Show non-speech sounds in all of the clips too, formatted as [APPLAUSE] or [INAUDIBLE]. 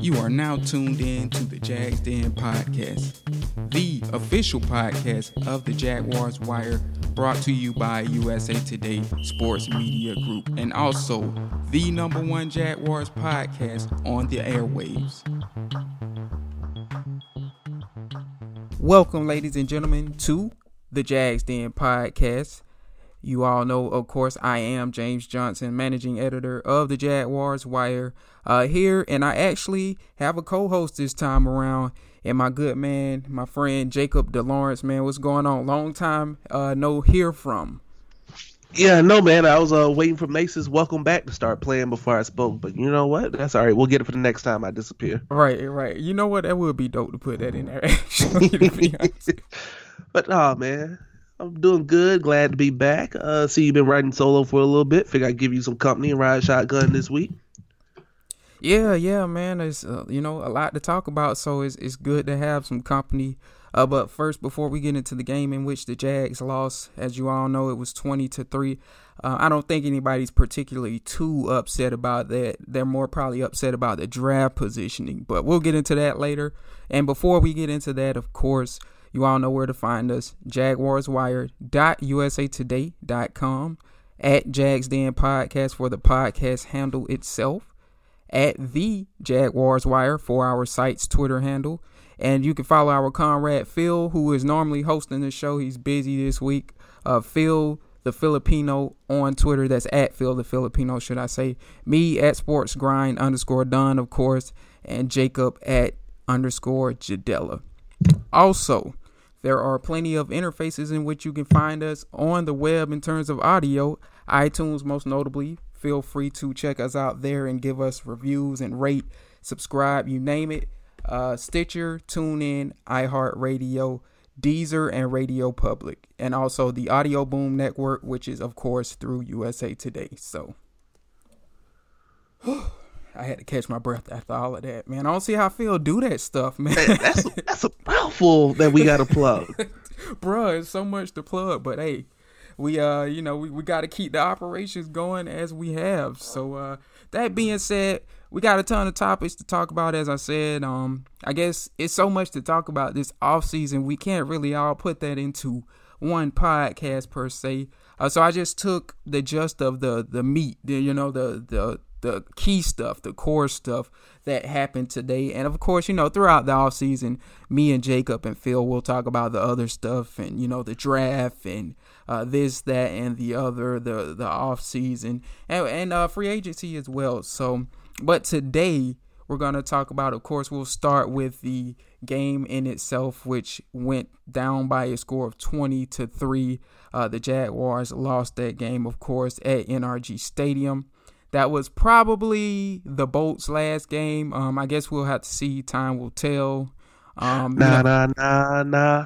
You are now tuned in to the Jags Den podcast, the official podcast of the Jaguars Wire, brought to you by USA Today Sports Media Group, and also the number one Jaguars podcast on the airwaves. Welcome, ladies and gentlemen, to the Jags Den podcast. You all know, of course, I am James Johnson, managing editor of the Jaguars Wire uh, here, and I actually have a co-host this time around, and my good man, my friend Jacob DeLawrence. Man, what's going on? Long time uh, no hear from. Yeah, no, man. I was uh, waiting for Mase's welcome back to start playing before I spoke, but you know what? That's all right. We'll get it for the next time I disappear. Right, right. You know what? That would be dope to put that in there. [LAUGHS] Actually, [LAUGHS] but oh man, I'm doing good. Glad to be back. Uh, see, you've been riding solo for a little bit. Figure I'd give you some company and ride shotgun this week. Yeah, yeah, man. There's uh, you know a lot to talk about, so it's it's good to have some company. Uh, but first, before we get into the game in which the Jags lost, as you all know, it was twenty to three. Uh, I don't think anybody's particularly too upset about that. They're more probably upset about the draft positioning, but we'll get into that later. And before we get into that, of course, you all know where to find us. JaguarsWire.usatoday.com at Jags Den Podcast for the podcast handle itself. At the Jaguars Wire for our site's Twitter handle. And you can follow our comrade Phil, who is normally hosting the show. He's busy this week. Uh, Phil the Filipino on Twitter. That's at Phil the Filipino, should I say. Me at Sports Grind underscore Don, of course. And Jacob at underscore Jadella. Also, there are plenty of interfaces in which you can find us on the web in terms of audio. iTunes, most notably. Feel free to check us out there and give us reviews and rate, subscribe, you name it. Uh, Stitcher, TuneIn, iHeartRadio, Deezer, and Radio Public. And also the Audio Boom Network, which is, of course, through USA Today. So. [GASPS] [GASPS] [GASPS] I had to catch my breath after all of that, man. I don't see how Phil do that stuff, man. that's a, that's a mouthful that we got to plug, [LAUGHS] Bruh, It's so much to plug, but hey, we uh, you know, we, we got to keep the operations going as we have. So uh, that being said, we got a ton of topics to talk about. As I said, um, I guess it's so much to talk about this off season. We can't really all put that into one podcast per se. Uh, so I just took the gist of the the meat, the, you know, the the the key stuff, the core stuff that happened today. And of course, you know, throughout the off season, me and Jacob and Phil will talk about the other stuff and, you know, the draft and uh, this, that, and the other, the the off season and, and uh, free agency as well. So, but today we're gonna talk about, of course, we'll start with the game in itself, which went down by a score of 20 to three. Uh, the Jaguars lost that game, of course, at NRG Stadium that was probably the Bolts' last game. Um, I guess we'll have to see. Time will tell. Um, na, na nah, nah,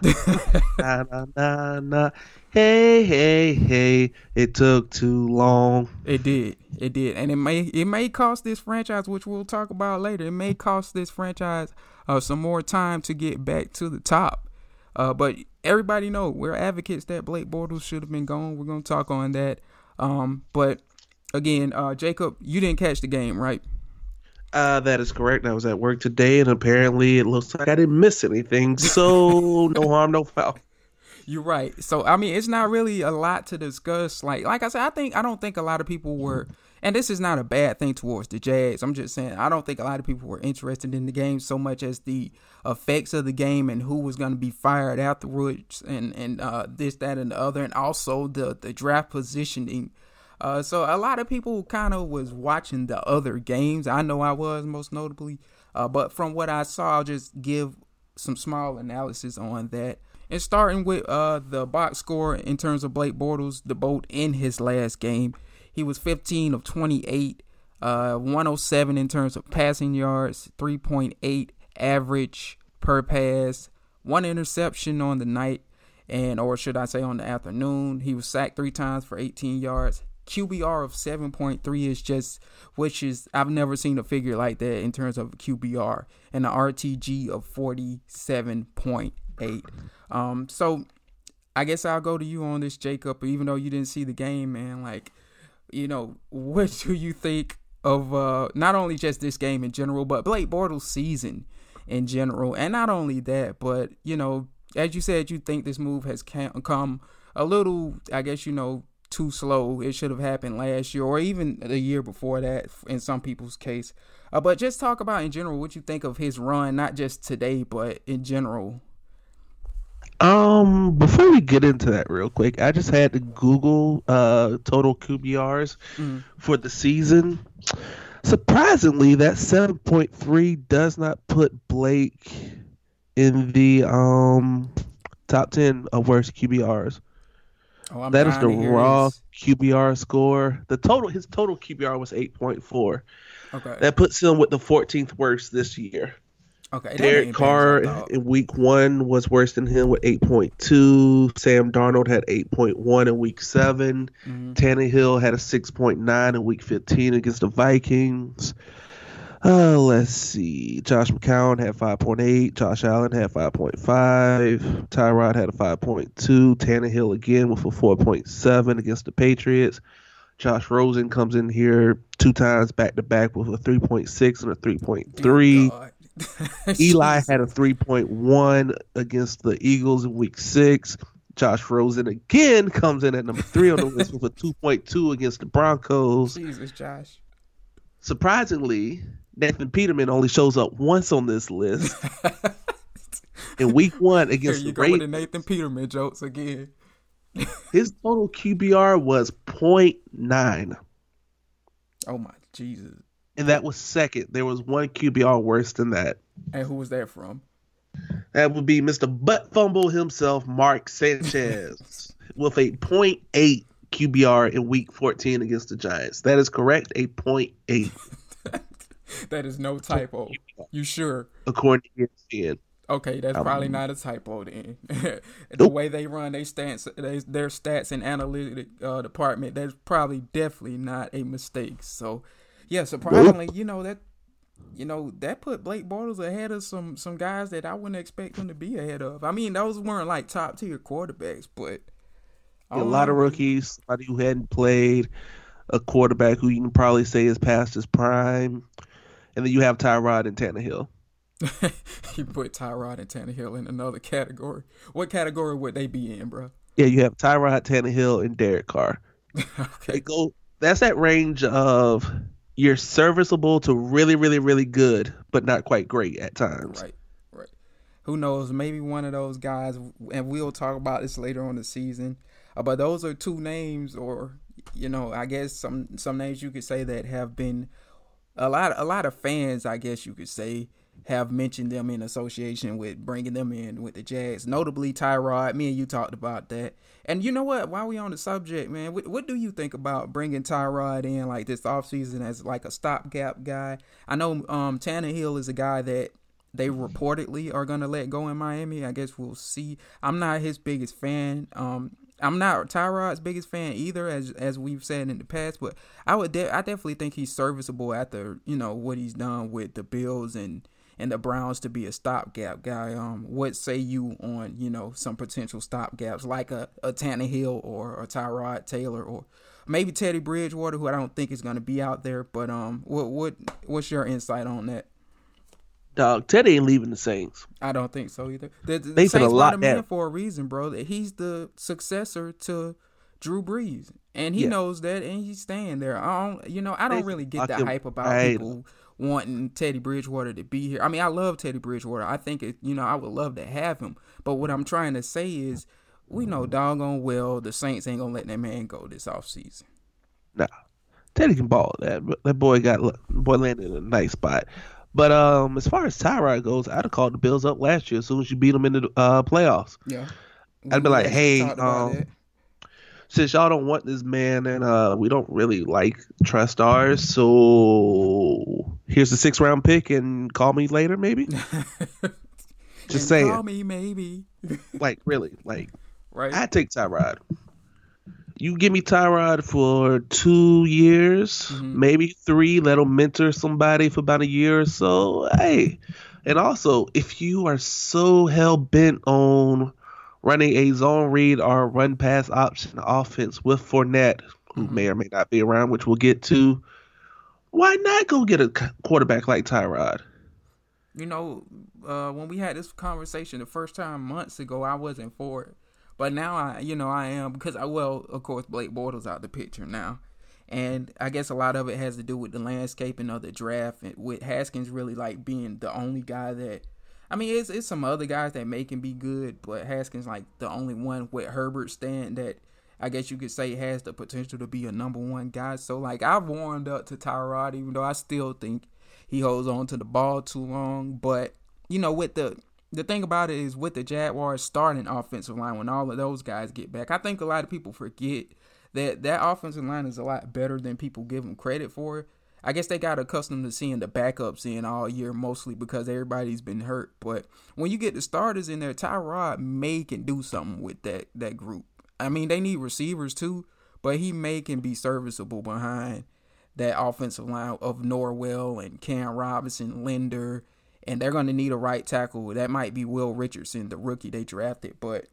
[LAUGHS] nah, nah. Hey hey hey! It took too long. It did. It did, and it may it may cost this franchise, which we'll talk about later. It may cost this franchise uh, some more time to get back to the top. Uh, but everybody know we're advocates that Blake Bortles should have been gone. We're gonna talk on that. Um, but again, uh, Jacob, you didn't catch the game, right? Uh, that is correct. I was at work today, and apparently it looks like I didn't miss anything. So [LAUGHS] no harm, no foul. You're right. So I mean, it's not really a lot to discuss. Like, like I said, I think I don't think a lot of people were, and this is not a bad thing towards the Jags. I'm just saying I don't think a lot of people were interested in the game so much as the effects of the game and who was going to be fired afterwards, and and uh, this, that, and the other, and also the the draft positioning uh, so a lot of people kind of was watching the other games. I know I was most notably, uh, but from what I saw, I'll just give some small analysis on that. And starting with uh, the box score in terms of Blake Bortles, the boat in his last game, he was 15 of 28, uh, 107 in terms of passing yards, 3.8 average per pass, one interception on the night, and or should I say on the afternoon. He was sacked three times for 18 yards, QBR of 7.3 is just, which is, I've never seen a figure like that in terms of QBR, and an RTG of 47.8. Um, so I guess I'll go to you on this, Jacob, even though you didn't see the game, man. Like, you know, [LAUGHS] what do you think of uh, not only just this game in general, but Blake Bortles' season in general. And not only that, but you know, as you said, you think this move has come a little, I guess you know, too slow. It should have happened last year or even the year before that in some people's case. Uh, but just talk about in general what you think of his run, not just today, but in general. Um, before we get into that real quick, I just had to Google uh total QBRs mm. for the season. Surprisingly, that 7.3 does not put Blake in the um top 10 of worst QBRs. Oh, that is the raw his... QBR score. The total his total QBR was 8.4. Okay. That puts him with the 14th worst this year. Okay. Derek Carr in week one was worse than him with 8.2. Sam Darnold had 8.1 in week 7 mm-hmm. Tannehill had a 6.9 in week 15 against the Vikings. Uh, let's see. Josh McCown had 5.8. Josh Allen had 5.5. Tyrod had a 5.2. Tannehill again with a 4.7 against the Patriots. Josh Rosen comes in here two times back to back with a 3.6 and a 3.3. [LAUGHS] [LAUGHS] Eli had a 3.1 against the Eagles in week six. Josh Rosen again comes in at number three on the list [LAUGHS] with a 2.2 against the Broncos. Jesus, Josh. Surprisingly, Nathan Peterman only shows up once on this list. [LAUGHS] in week one against Here you the go Ravens. with the Nathan Peterman jokes again. [LAUGHS] His total QBR was 0.9. Oh my Jesus and that was second. There was one QBR worse than that. And who was that from? That would be Mr. Butt Fumble himself, Mark Sanchez, [LAUGHS] with a .8 QBR in Week 14 against the Giants. That is correct, a .8. [LAUGHS] that is no typo. You sure? According to ESPN. Okay, that's um, probably not a typo then. [LAUGHS] the nope. way they run their stats, their stats and analytic uh, department, that's probably definitely not a mistake. So yeah, surprisingly, you know that you know that put Blake Bortles ahead of some some guys that I wouldn't expect him to be ahead of. I mean, those weren't like top tier quarterbacks, but a lot of rookies, somebody who hadn't played, a quarterback who you can probably say is past his prime, and then you have Tyrod and Tannehill. [LAUGHS] you put Tyrod and Tannehill in another category. What category would they be in, bro? Yeah, you have Tyrod, Tannehill, and Derek Carr. [LAUGHS] okay, go. That's that range of you're serviceable to really, really, really good, but not quite great at times. Right, right. Who knows? Maybe one of those guys, and we'll talk about this later on the season. Uh, but those are two names, or you know, I guess some some names you could say that have been a lot a lot of fans, I guess you could say, have mentioned them in association with bringing them in with the Jags. Notably, Tyrod. Me and you talked about that. And you know what? While we on the subject, man, what, what do you think about bringing Tyrod in like this offseason as like a stopgap guy? I know um, Tannehill is a guy that they reportedly are gonna let go in Miami. I guess we'll see. I'm not his biggest fan. Um, I'm not Tyrod's biggest fan either, as as we've said in the past. But I would, de- I definitely think he's serviceable after you know what he's done with the Bills and and the Browns to be a stopgap guy. Um, what say you on you know some potential stopgaps like a a Tannehill or a Tyrod Taylor or maybe Teddy Bridgewater, who I don't think is going to be out there. But um, what what what's your insight on that? Dog, Teddy ain't leaving the Saints. I don't think so either. The, the they Saints brought him in for a reason, bro. That he's the successor to Drew Brees, and he yeah. knows that, and he's staying there. I don't, you know, I don't they really get that hype about people wanting Teddy Bridgewater to be here. I mean, I love Teddy Bridgewater. I think it, you know, I would love to have him. But what I'm trying to say is, we know doggone well the Saints ain't gonna let that man go this offseason. Nah, Teddy can ball. That that boy got boy landed in a nice spot. But um, as far as Tyrod goes, I'd have called the Bills up last year as soon as you beat them in the uh, playoffs. Yeah, I'd be like, hey, um, since y'all don't want this man and uh, we don't really like trust ours, so here's the six round pick and call me later, maybe. [LAUGHS] Just saying. Call me maybe. like really, like right. I take Tyrod. You give me Tyrod for two years, mm-hmm. maybe three. Let him mentor somebody for about a year or so. Hey, and also if you are so hell bent on running a zone read or run pass option offense with Fournette, who mm-hmm. may or may not be around, which we'll get to. Why not go get a quarterback like Tyrod? You know, uh, when we had this conversation the first time months ago, I wasn't for it, but now I, you know, I am because I well, of course, Blake Bortles out of the picture now, and I guess a lot of it has to do with the landscaping of the draft, and with Haskins really like being the only guy that. I mean, it's it's some other guys that make him be good, but Haskins like the only one with Herbert stand that I guess you could say has the potential to be a number one guy. So like I've warmed up to Tyrod, even though I still think he holds on to the ball too long. But you know, with the the thing about it is with the Jaguars starting offensive line, when all of those guys get back, I think a lot of people forget that that offensive line is a lot better than people give them credit for. I guess they got accustomed to seeing the backups in all year, mostly because everybody's been hurt. But when you get the starters in there, Tyrod may can do something with that that group. I mean, they need receivers too, but he may can be serviceable behind that offensive line of Norwell and Cam Robinson, Linder, and they're going to need a right tackle. That might be Will Richardson, the rookie they drafted, but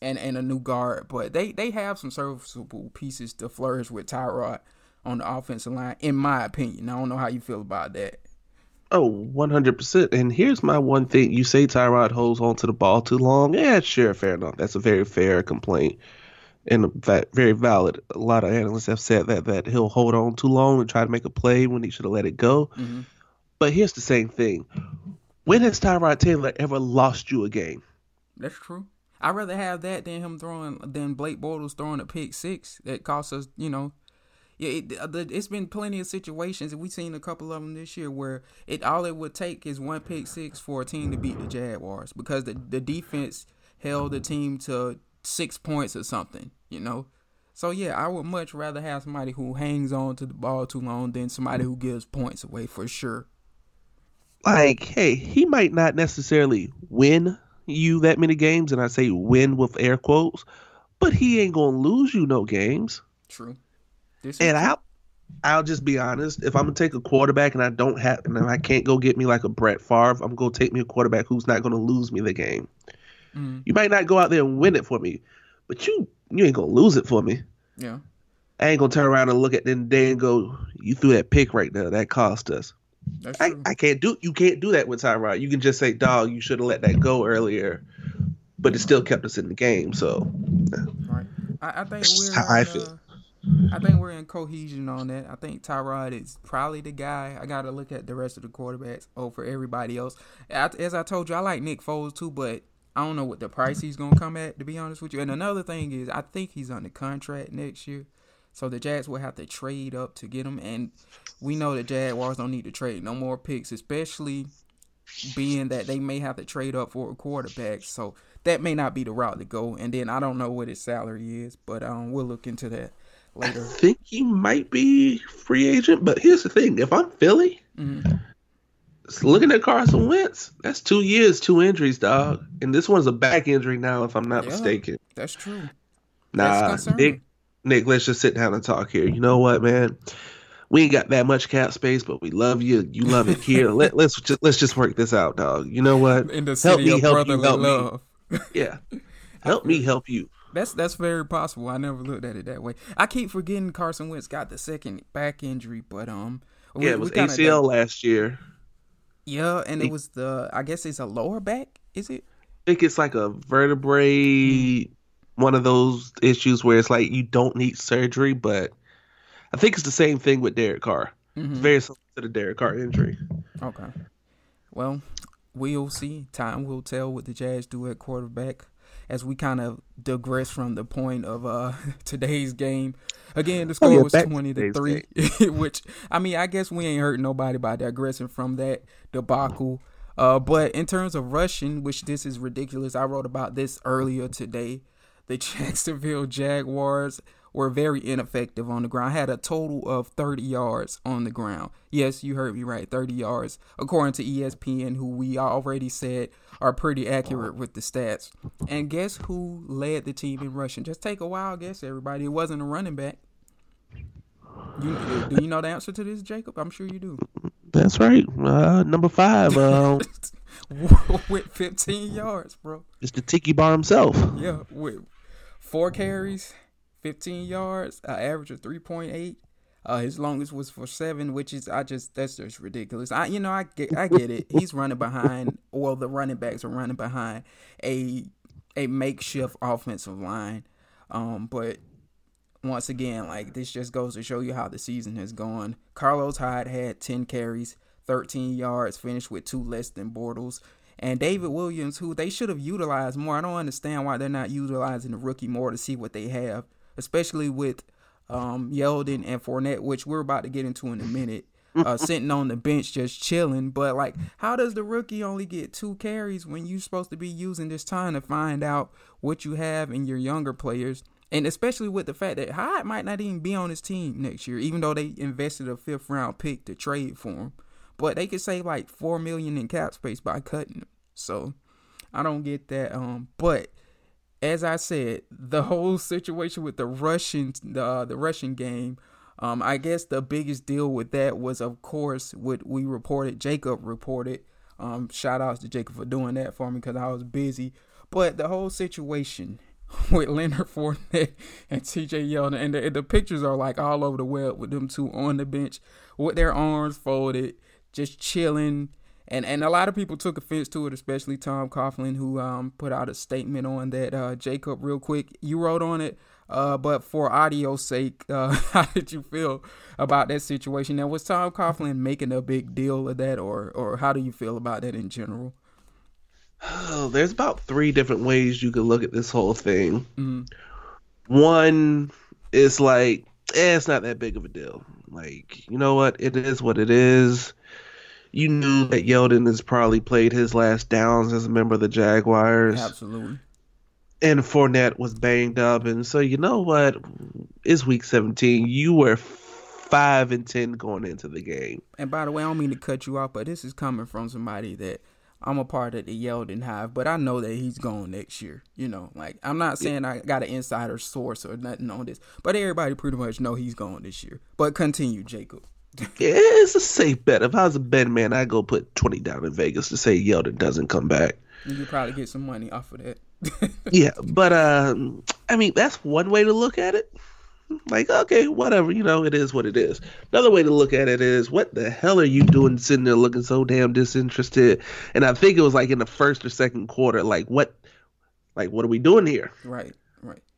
and and a new guard. But they they have some serviceable pieces to flourish with Tyrod on the offensive line, in my opinion. I don't know how you feel about that. Oh, 100%. And here's my one thing. You say Tyrod holds on to the ball too long. Yeah, sure, fair enough. That's a very fair complaint and very valid. A lot of analysts have said that that he'll hold on too long and try to make a play when he should have let it go. Mm-hmm. But here's the same thing: when has Tyrod Taylor ever lost you a game? That's true. I'd rather have that than him throwing than Blake Bortles throwing a pick six that cost us, you know. Yeah, it, has been plenty of situations, and we've seen a couple of them this year where it all it would take is one pick six for a team to beat the Jaguars because the the defense held the team to six points or something, you know. So yeah, I would much rather have somebody who hangs on to the ball too long than somebody who gives points away for sure. Like, hey, he might not necessarily win you that many games, and I say win with air quotes, but he ain't gonna lose you no games. True. This and I'll I'll just be honest. If I'm gonna take a quarterback and I don't have and I can't go get me like a Brett Favre, I'm gonna take me a quarterback who's not gonna lose me the game. Mm. You might not go out there and win it for me, but you you ain't gonna lose it for me. Yeah. I ain't gonna turn around and look at the day and go, "You threw that pick right there. That cost us." I. I can't do you can't do that with Tyrod. You can just say, "Dog, you should have let that go earlier," but it still kept us in the game. So, right. I, I think we're how I feel. Uh, I think we're in cohesion on that. I think Tyrod is probably the guy. I got to look at the rest of the quarterbacks over everybody else. As I told you, I like Nick Foles too, but I don't know what the price he's gonna come at, to be honest with you. And another thing is, I think he's under contract next year, so the Jags will have to trade up to get him. And we know the Jaguars don't need to trade no more picks, especially being that they may have to trade up for a quarterback. So that may not be the route to go. And then I don't know what his salary is, but um, we'll look into that later. I think he might be free agent, but here's the thing: if I'm Philly. Mm-hmm looking at Carson Wentz, that's two years, two injuries, dog. And this one's a back injury now, if I'm not yeah, mistaken. That's true. Nah, that's Nick, Nick, let's just sit down and talk here. You know what, man? We ain't got that much cap space, but we love you. You love it here. [LAUGHS] Let, let's just let's just work this out, dog. You know what? In the city help me, help you, help love. Me. [LAUGHS] Yeah, [LAUGHS] help me, help you. That's that's very possible. I never looked at it that way. I keep forgetting Carson Wentz got the second back injury, but um, we, yeah, it was ACL last year. Yeah, and it, it was the I guess it's a lower back, is it? I think it's like a vertebrae one of those issues where it's like you don't need surgery, but I think it's the same thing with Derek Carr. Mm-hmm. It's very similar to the Derek Carr injury. Okay. Well, we'll see. Time will tell what the Jags do at quarterback as we kind of digress from the point of uh, [LAUGHS] today's game. Again, the score oh, yeah, was twenty to three, [LAUGHS] which I mean, I guess we ain't hurt nobody by digressing from that debacle. Uh, but in terms of rushing, which this is ridiculous, I wrote about this earlier today. The [LAUGHS] Jacksonville Jaguars were very ineffective on the ground. Had a total of 30 yards on the ground. Yes, you heard me right, 30 yards, according to ESPN, who we already said are pretty accurate with the stats. And guess who led the team in rushing? Just take a wild guess, everybody. It wasn't a running back. You, do you know the answer to this, Jacob? I'm sure you do. That's right. Uh, number five. Uh, [LAUGHS] with 15 yards, bro. It's the Tiki Bar himself. Yeah, with four carries, 15 yards, an average of 3.8. Uh, his longest was for seven, which is I just that's just ridiculous. I you know I get I get it. He's running behind, or the running backs are running behind a a makeshift offensive line. Um, but once again, like this just goes to show you how the season has gone. Carlos Hyde had ten carries, thirteen yards, finished with two less than Bortles. And David Williams, who they should have utilized more. I don't understand why they're not utilizing the rookie more to see what they have, especially with um, Yeldon and Fournette, which we're about to get into in a minute, uh, [LAUGHS] sitting on the bench just chilling. But like, how does the rookie only get two carries when you're supposed to be using this time to find out what you have in your younger players? And especially with the fact that Hyde might not even be on his team next year, even though they invested a fifth round pick to trade for him. But they could save like four million in cap space by cutting him. So I don't get that. Um, but as I said, the whole situation with the Russian, the uh, the Russian game, um, I guess the biggest deal with that was, of course, what we reported. Jacob reported. Um, shout outs to Jacob for doing that for me because I was busy. But the whole situation [LAUGHS] with Leonard Fournette and TJ Yeldon, and the, the pictures are like all over the web with them two on the bench with their arms folded, just chilling and and a lot of people took offense to it, especially Tom Coughlin, who um, put out a statement on that. Uh, Jacob, real quick, you wrote on it, uh, but for audio's sake, [LAUGHS] uh, how did you feel about that situation? Now, was Tom Coughlin making a big deal of that, or or how do you feel about that in general? Oh, [SIGHS] there's about three different ways you could look at this whole thing. Mm-hmm. One is like, eh, it's not that big of a deal. Like, you know what? It is what it is you knew that Yeldon has probably played his last downs as a member of the Jaguars. Absolutely. And Fournette was banged up, and so you know what? It's week 17. You were five and ten going into the game. And by the way, I don't mean to cut you off, but this is coming from somebody that I'm a part of the Yeldon Hive, but I know that he's going next year. You know, like I'm not saying I got an insider source or nothing on this, but everybody pretty much know he's going this year. But continue, Jacob it's a safe bet. If I was a bet man, I'd go put twenty down in Vegas to say Yeldon doesn't come back. You probably get some money off of that. [LAUGHS] yeah, but um, I mean that's one way to look at it. Like, okay, whatever, you know, it is what it is. Another way to look at it is, what the hell are you doing sitting there looking so damn disinterested? And I think it was like in the first or second quarter, like what, like what are we doing here? Right.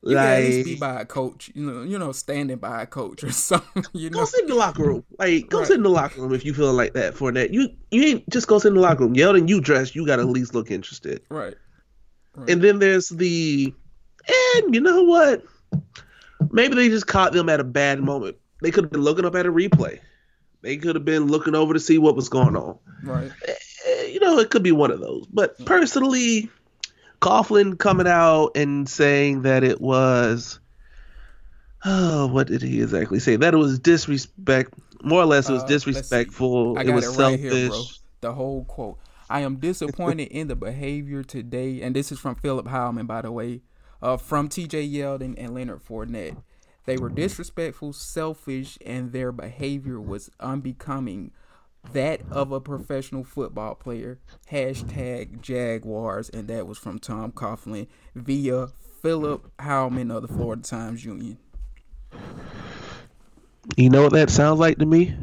You like, at least be by a coach, you know, you know, standing by a coach or [LAUGHS] something. You know, go sit in the locker room. Like, go right. sit in the locker room if you feel like that for that. You you ain't just go sit in the locker room. Yeldon you dress, you got to at least look interested. Right. right. And then there's the, and you know what? Maybe they just caught them at a bad moment. They could have been looking up at a replay. They could have been looking over to see what was going on. Right. Eh, you know, it could be one of those. But personally Coughlin coming out and saying that it was oh, what did he exactly say? That it was disrespect. More or less, it was uh, disrespectful. it was it right selfish. Here, bro. The whole quote. I am disappointed in the behavior today, and this is from Philip Heilman, by the way, uh, from T.J. Yeldon and Leonard Fournette. They were disrespectful, selfish, and their behavior was unbecoming that of a professional football player. Hashtag Jaguars, and that was from Tom Coughlin via Philip Heilman of the Florida Times Union. You know what that sounds like to me?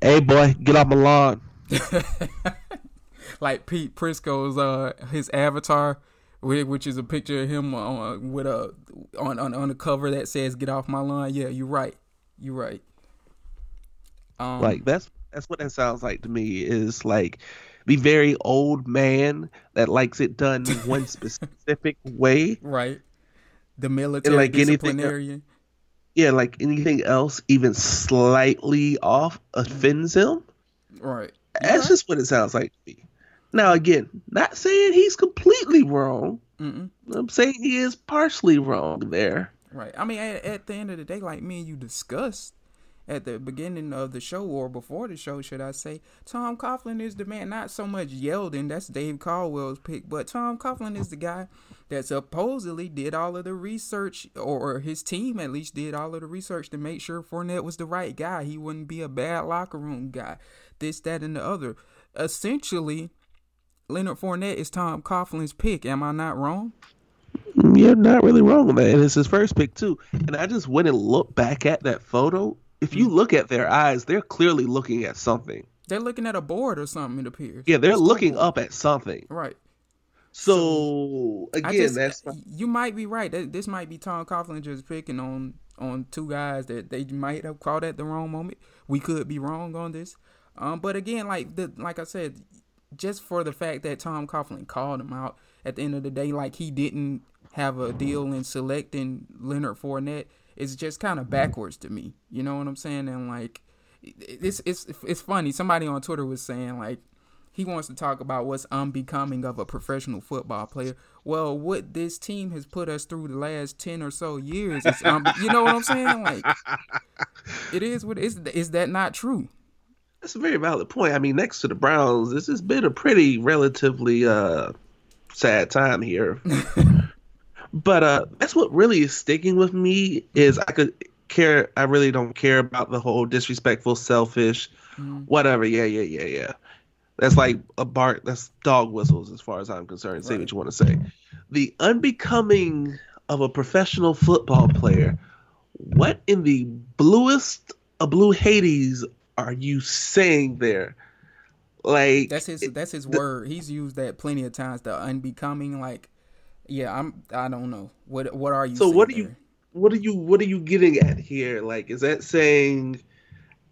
Hey boy, get off my lawn. [LAUGHS] like Pete Prisco's uh his avatar, which is a picture of him on with a on on on the cover that says "Get off my lawn." Yeah, you're right. You're right. Um, like that's that's what that sounds like to me. Is like the very old man that likes it done one [LAUGHS] specific way. Right. The military like disciplinarian. Anything, yeah, like anything else, even slightly off, offends him. Right. That's right. just what it sounds like to me. Now, again, not saying he's completely wrong. Mm-mm. I'm saying he is partially wrong there. Right. I mean, at, at, the end of the day, like me and you discussed, at the beginning of the show or before the show, should I say, Tom Coughlin is the man. Not so much Yeldon, that's Dave Caldwell's pick, but Tom Coughlin is the guy that supposedly did all of the research, or his team at least did all of the research to make sure Fournette was the right guy. He wouldn't be a bad locker room guy. This, that, and the other. Essentially, Leonard Fournette is Tom Coughlin's pick. Am I not wrong? You're not really wrong, man. It's his first pick too. And I just went and looked back at that photo if you look at their eyes, they're clearly looking at something. They're looking at a board or something. It appears. Yeah, they're looking up at something. Right. So, again, just, that's you might be right. This might be Tom Coughlin just picking on on two guys that they might have caught at the wrong moment. We could be wrong on this. Um, but again, like the like I said, just for the fact that Tom Coughlin called him out at the end of the day, like he didn't have a deal in selecting Leonard Fournette, is just kind of backwards to me. You know what I'm saying? And like, it's it's it's funny. Somebody on Twitter was saying like he wants to talk about what's unbecoming of a professional football player. Well, what this team has put us through the last ten or so years is, um, [LAUGHS] you know what I'm saying? Like, it is what is is that not true? That's a very valid point. I mean, next to the Browns, this has been a pretty relatively uh, sad time here. [LAUGHS] but uh, that's what really is sticking with me is I could care. I really don't care about the whole disrespectful, selfish, mm. whatever. Yeah, yeah, yeah, yeah. That's like a bark. That's dog whistles, as far as I'm concerned. Say what you want to say. The unbecoming of a professional football player. What in the bluest of blue Hades are you saying there? Like that's his. That's his the, word. He's used that plenty of times. The unbecoming. Like, yeah, I'm. I don't know. What What are you? So what are there? you? What are you? What are you getting at here? Like, is that saying?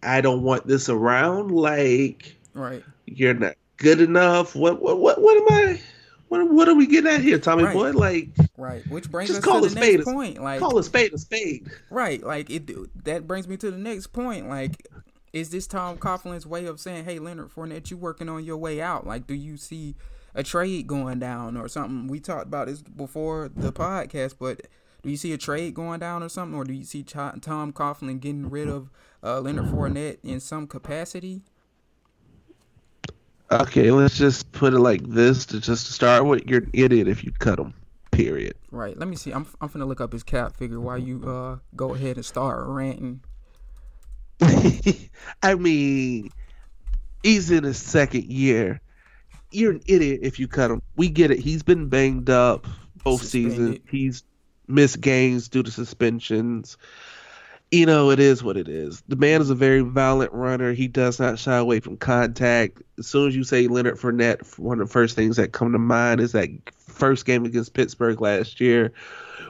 I don't want this around. Like, right you're not good enough. What what what, what am I? What, what are we getting at here, Tommy right. boy? Like, right, which brings us to the next point. Like, call a spade a spade. Right, like it. That brings me to the next point. Like, is this Tom Coughlin's way of saying, "Hey, Leonard Fournette, you working on your way out"? Like, do you see a trade going down or something? We talked about this before the podcast, but do you see a trade going down or something, or do you see Tom Coughlin getting rid of uh, Leonard Fournette in some capacity? Okay, let's just put it like this to just start with. You're an idiot if you cut him. Period. Right. Let me see. I'm I'm gonna look up his cap figure while you uh go ahead and start ranting. [LAUGHS] I mean, he's in his second year. You're an idiot if you cut him. We get it. He's been banged up both seasons. He's missed games due to suspensions you know, it is what it is. The man is a very violent runner. He does not shy away from contact. As soon as you say Leonard Fournette, one of the first things that come to mind is that first game against Pittsburgh last year,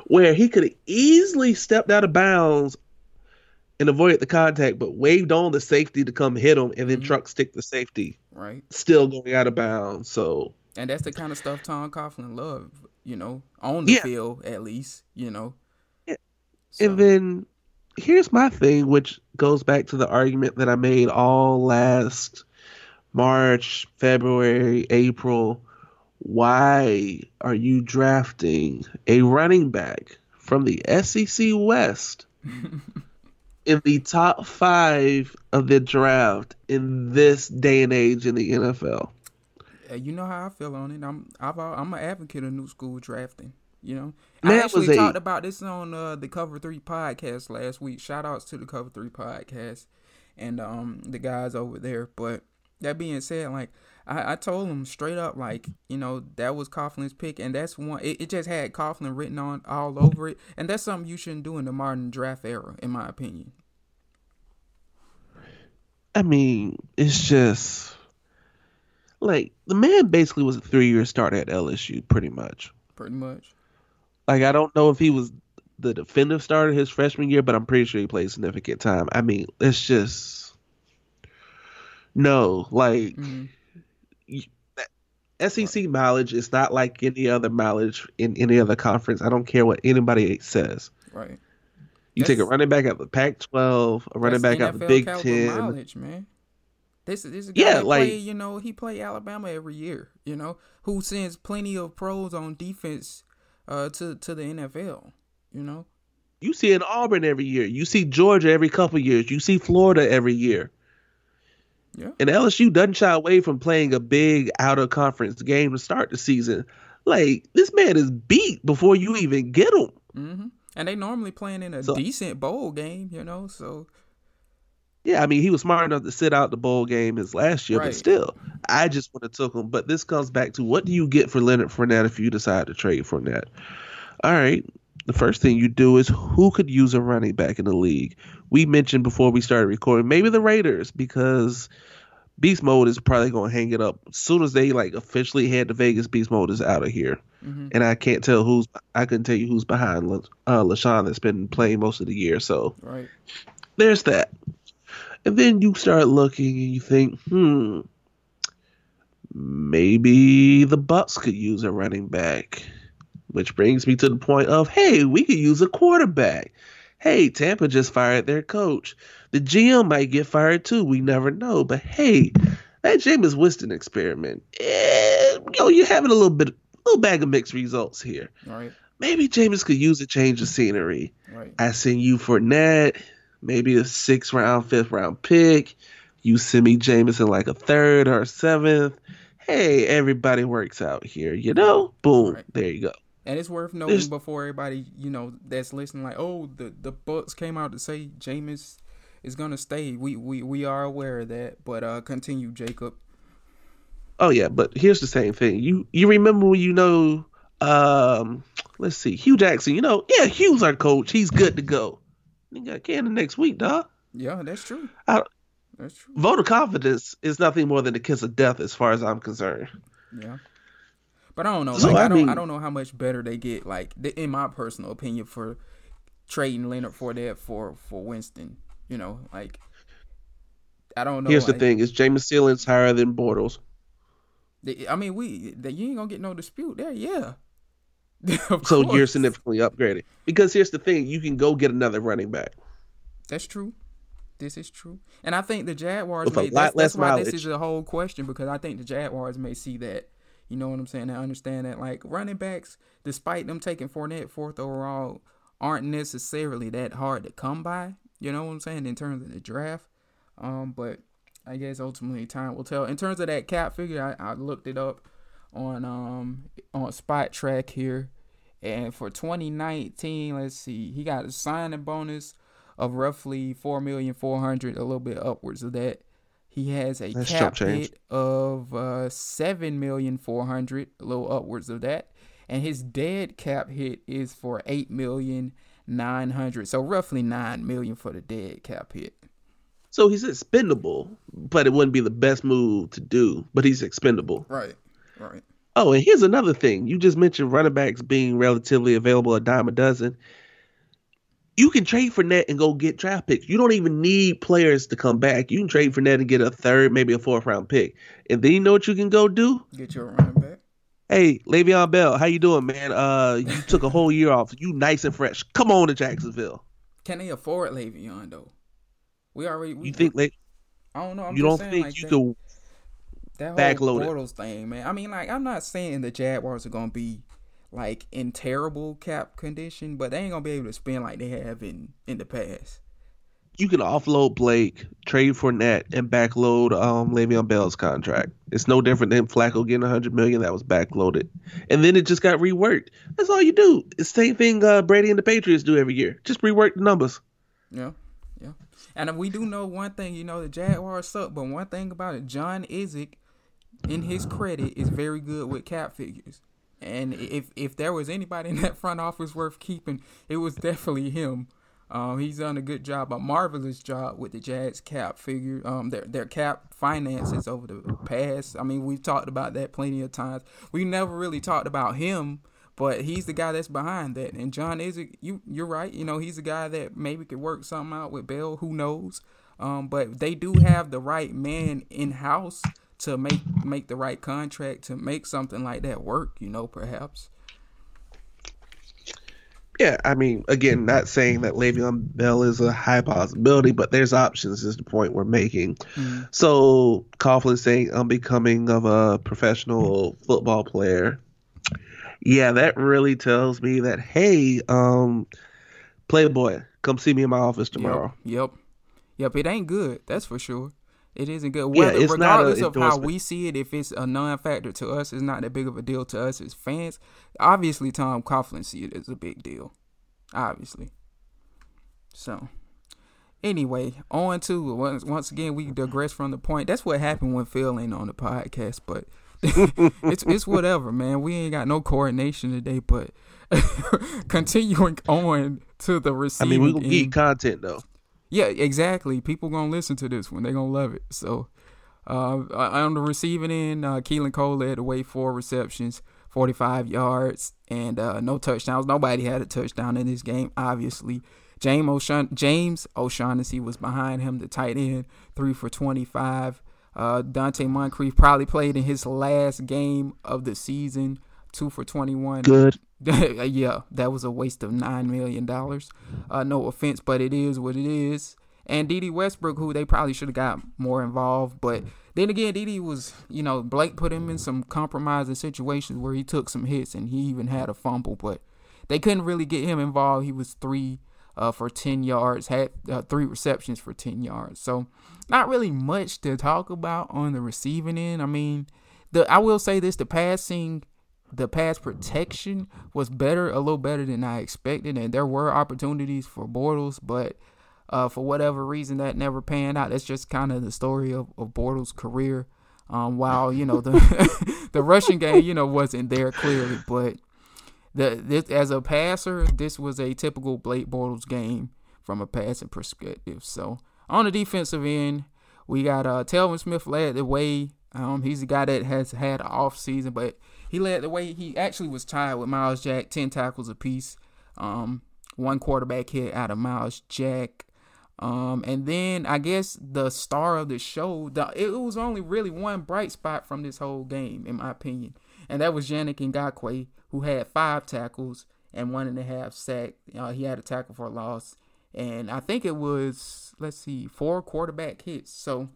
where he could have easily stepped out of bounds and avoided the contact, but waved on the safety to come hit him, and then mm-hmm. truck stick the safety. Right. Still going out of bounds. So. And that's the kind of stuff Tom Coughlin loved, you know, on the yeah. field at least, you know. Yeah. So. And then here's my thing, which goes back to the argument that I made all last March, February, April. Why are you drafting a running back from the SEC West [LAUGHS] in the top five of the draft in this day and age in the NFL? You know how I feel on it. I'm I've, I'm an advocate of new school drafting. You know, I actually talked about this on uh, the Cover Three podcast last week. Shout outs to the Cover Three podcast and um the guys over there. But that being said, like I, I told him straight up, like you know that was Coughlin's pick, and that's one. It, it just had Coughlin written on all over it, and that's something you shouldn't do in the modern draft era, in my opinion. I mean, it's just like the man basically was a three-year starter at LSU, pretty much. Pretty much. Like I don't know if he was the defensive starter his freshman year, but I'm pretty sure he played significant time. I mean, it's just no, like mm-hmm. SEC mileage is not like any other mileage in any other conference. I don't care what anybody says. Right. You that's, take a running back out of the Pac-12, a running back out of the Big Ten. Mileage, man. This, this is a guy yeah, like play, you know, he play Alabama every year. You know, who sends plenty of pros on defense uh, to to the NFL. You know, you see in Auburn every year. You see Georgia every couple years. You see Florida every year. Yeah. And LSU doesn't shy away from playing a big out of conference game to start the season. Like this man is beat before you even get him. Mm-hmm. And they normally playing in a so, decent bowl game, you know. So yeah, I mean, he was smart enough to sit out the bowl game his last year, right. but still, I just would have took him. But this comes back to what do you get for Leonard Fournette if you decide to trade Fournette? All right, the first thing you do is who could use a running back in the league. We mentioned before we started recording, maybe the Raiders because Beast Mode is probably going to hang it up as soon as they like officially head to Vegas. Beast Mode is out of here, mm-hmm. and I can't tell who's. I couldn't tell you who's behind uh, LeSean that's been playing most of the year. So right. there's that, and then you start looking and you think, hmm, maybe the Bucs could use a running back, which brings me to the point of, hey, we could use a quarterback. Hey, Tampa just fired their coach. The GM might get fired too. We never know. But hey, that Jameis Winston experiment, eh, you know, you're having a little bit, a little bag of mixed results here. Right. Maybe Jameis could use a change of scenery. Right. I send you for Fournette, maybe a sixth round, fifth round pick. You send me Jameis in like a third or a seventh. Hey, everybody works out here, you know? Boom. Right. There you go. And it's worth noting There's... before everybody, you know, that's listening, like, oh, the the Bucs came out to say Jameis is gonna stay. We we we are aware of that. But uh, continue, Jacob. Oh yeah, but here's the same thing. You you remember when you know um let's see, Hue Jackson, you know, yeah, Hue's our coach. He's good to go. He got Canada next week, dog. Yeah, that's true. I, that's true. Voter confidence is nothing more than a kiss of death as far as I'm concerned. Yeah. But I don't know. So, like, I, I don't. Mean, I don't know how much better they get. Like, in my personal opinion, for trading Leonard Fournette for for Winston. You know, like I don't know. Here's like, the thing: is Jameis ceiling's higher than Bortles? I mean, we the, you ain't gonna get no dispute there. Yeah. [LAUGHS] so course. you're significantly upgraded because here's the thing: you can go get another running back. That's true. This is true, and I think the Jaguars. May, that's, that's why mileage. this is a whole question because I think the Jaguars may see that. You know what I'm saying? I understand that like running backs, despite them taking Fournette fourth overall, aren't necessarily that hard to come by. You know what I'm saying? In terms of the draft. Um, but I guess ultimately time will tell. In terms of that cap figure, I, I looked it up on um on Spotrac here. And for 2019, let's see, he got a signing bonus of roughly four million four hundred, a little bit upwards of that. He has a That's cap hit of uh, seven million four hundred, a little upwards of that, and his dead cap hit is for eight million nine hundred. So roughly 9 million for the dead cap hit. So he's expendable, but it wouldn't be the best move to do, but he's expendable. Right. Right. Oh, and here's another thing. You just mentioned running backs being relatively available a dime a dozen. You can trade Fournette and go get draft picks. You don't even need players to come back. You can trade Fournette and get a third, maybe a fourth round pick. And then you know what you can go do? Get your running back. Hey, Le'Veon Bell, how you doing, man? Uh, you took a whole year off. You nice and fresh. Come on to Jacksonville. Can they afford Le'Veon though? We already. We, you think Le- I don't know. I'm you don't think like you could that backload whole Bortles thing, man. I mean, like, I'm not saying the Jaguars are gonna be like in terrible cap condition, but they ain't gonna be able to spend like they have in in the past you can offload Blake, trade Fournette, and backload um, Le'Veon Bell's contract. It's no different than Flacco getting a 100 million that was backloaded, and then it just got reworked. That's all you do. It's the same thing uh, Brady and the Patriots do every year. Just rework the numbers. Yeah, yeah. And we do know one thing. You know the Jaguars suck, but one thing about it, John Idzik, in his credit, is very good with cap figures. And if if there was anybody in that front office worth keeping, it was definitely him. Um, he's done a good job, a marvelous job with the Jags cap figure, um, their their cap finances over the past. I mean, we've talked about that plenty of times. We never really talked about him, but he's the guy that's behind that. And John is you you're right. You know, he's the guy that maybe could work something out with Bell. Who knows? Um, but they do have the right man in house to make make the right contract to make something like that work. You know, perhaps. Yeah, I mean, again, not saying that Le'Veon Bell is a high possibility, but there's options. Is the point we're making. Mm-hmm. So Coughlin saying unbecoming of a professional football player. Yeah, that really tells me that hey, um, Playboy, come see me in my office tomorrow. Yep, yep, yep. It ain't good. That's for sure. It isn't good. Whether, yeah, regardless of how we see it, if it's a non-factor to us, it's not that big of a deal to us as fans. Obviously, Tom Coughlin see it as a big deal. Obviously. So, anyway, on to once once again we digress from the point. That's what happened when Phil ain't on the podcast. But [LAUGHS] it's it's whatever, man. We ain't got no coordination today, but [LAUGHS] continuing on to the receiving. I mean, we gonna get content though. Yeah, exactly. People gonna listen to this one. They gonna love it. So, uh, on the receiving end, uh, Keelan Cole led the way four receptions, 45 yards, and uh, no touchdowns. Nobody had a touchdown in this game, obviously. James James O'Shaughnessy was behind him, the tight end, three for 25. Uh, Donte Moncrief probably played in his last game of the season, two for 21. Good. [LAUGHS] yeah, that was a waste of $9 million. Uh, no offense, but it is what it is. And Dede Westbrook, who they probably should have got more involved. But then again, Dede was, you know, Blake put him in some compromising situations where he took some hits and he even had a fumble. But they couldn't really get him involved. He was three uh, for 10 yards, had uh, three receptions for 10 yards. So, not really much to talk about on the receiving end. I mean, the I will say this: the passing, the pass protection was better, a little better than I expected, and there were opportunities for Bortles, but uh, for whatever reason that never panned out. That's just kind of the story of, of Bortles' career. Um, while you know the [LAUGHS] the rushing game, you know, wasn't there clearly, but the this as a passer, this was a typical Blake Bortles game from a passing perspective. So on the defensive end, we got uh Telvin Smith led the way. Um, he's the guy that has had off season, but he led the way. He actually was tied with Myles Jack, ten tackles apiece. Um, one quarterback hit out of Myles Jack. Um, and then I guess the star of the show, the, it was only really one bright spot from this whole game, in my opinion, and that was Yannick Ngakoue, who had five tackles and one and a half sack. Uh, he had a tackle for a loss, and I think it was let's see, four quarterback hits. So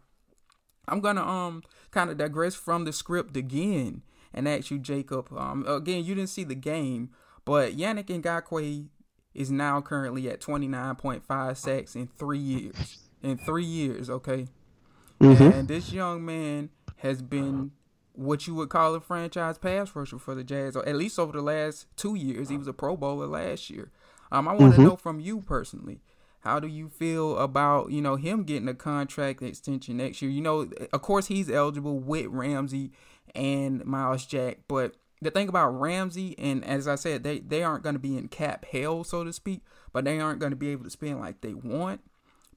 I'm gonna um kind of digress from the script again and ask you, Jacob. Um, again, you didn't see the game, but Yannick Ngakoue is now currently at 29.5 sacks in three years. In three years, okay. Mm-hmm. And this young man has been what you would call a franchise pass rusher for the Jags, or at least over the last two years. He was a Pro Bowler last year. Um, I want to mm-hmm. know from you personally, how do you feel about you know him getting a contract extension next year? You know, of course he's eligible with Ramsey and Myles Jack, but the thing about Ramsey and as I said, they they aren't going to be in cap hell, so to speak, but they aren't going to be able to spend like they want.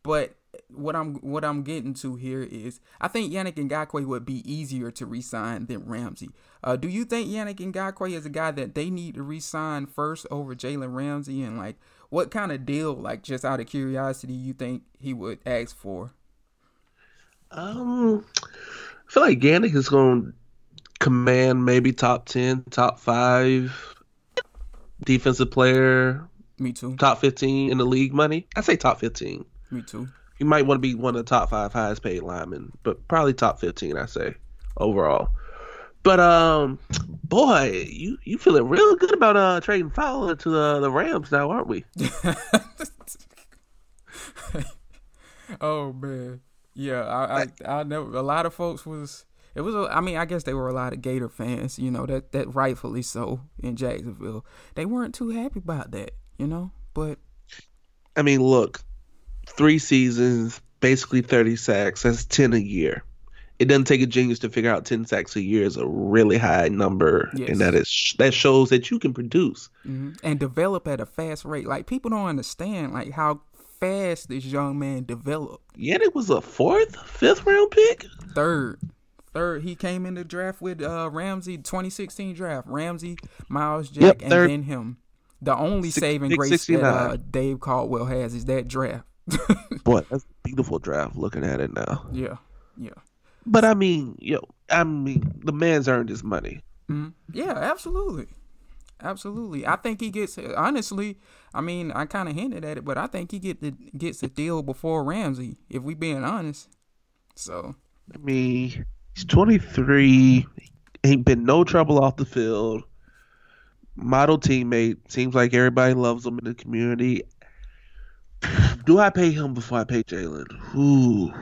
But what I'm what I'm getting to here is I think Yannick Ngakoue would be easier to resign than Ramsey. Uh, do you think Yannick Ngakoue is a guy that they need to resign first over Jalen Ramsey? And like, what kind of deal, like just out of curiosity, you think he would ask for? Um, I feel like Yannick is going command maybe top ten, top five defensive player. Me too. Top fifteen in the league money. I say top fifteen. Me too. He might want to be one of the top five highest paid linemen, but probably top fifteen, I say, overall. But um, boy, you you feeling real good about uh trading Fowler to the the Rams now, aren't we? [LAUGHS] oh man, yeah. I I, I know a lot of folks was. It was. A, I mean, I guess they were a lot of Gator fans. You know that that rightfully so in Jacksonville. They weren't too happy about that. You know, but I mean, look, three seasons, basically 30 sacks. That's 10 a year. It doesn't take a genius to figure out 10 sacks a year is a really high number, yes. and that is that shows that you can produce mm-hmm. and develop at a fast rate. Like people don't understand like how fast this young man developed. Yeah, it was a fourth, fifth round pick, third. Third, he came in the draft with uh, Ramsey, 2016 draft. Ramsey, Myles Jack, yep, and then him. The only Six, saving grace that uh, Dave Caldwell has is that draft. [LAUGHS] Boy, that's a beautiful draft looking at it now. Yeah, yeah. But I mean, yo, I mean, the man's earned his money. Mm-hmm. Yeah, absolutely, absolutely. I think he gets. Honestly, I mean, I kind of hinted at it, but I think he get the gets the deal before Ramsey. If we being honest, so. I mean, he's twenty three. Ain't been no trouble off the field. Model teammate. Seems like everybody loves him in the community. Do I pay him before I pay Jalen? Ooh.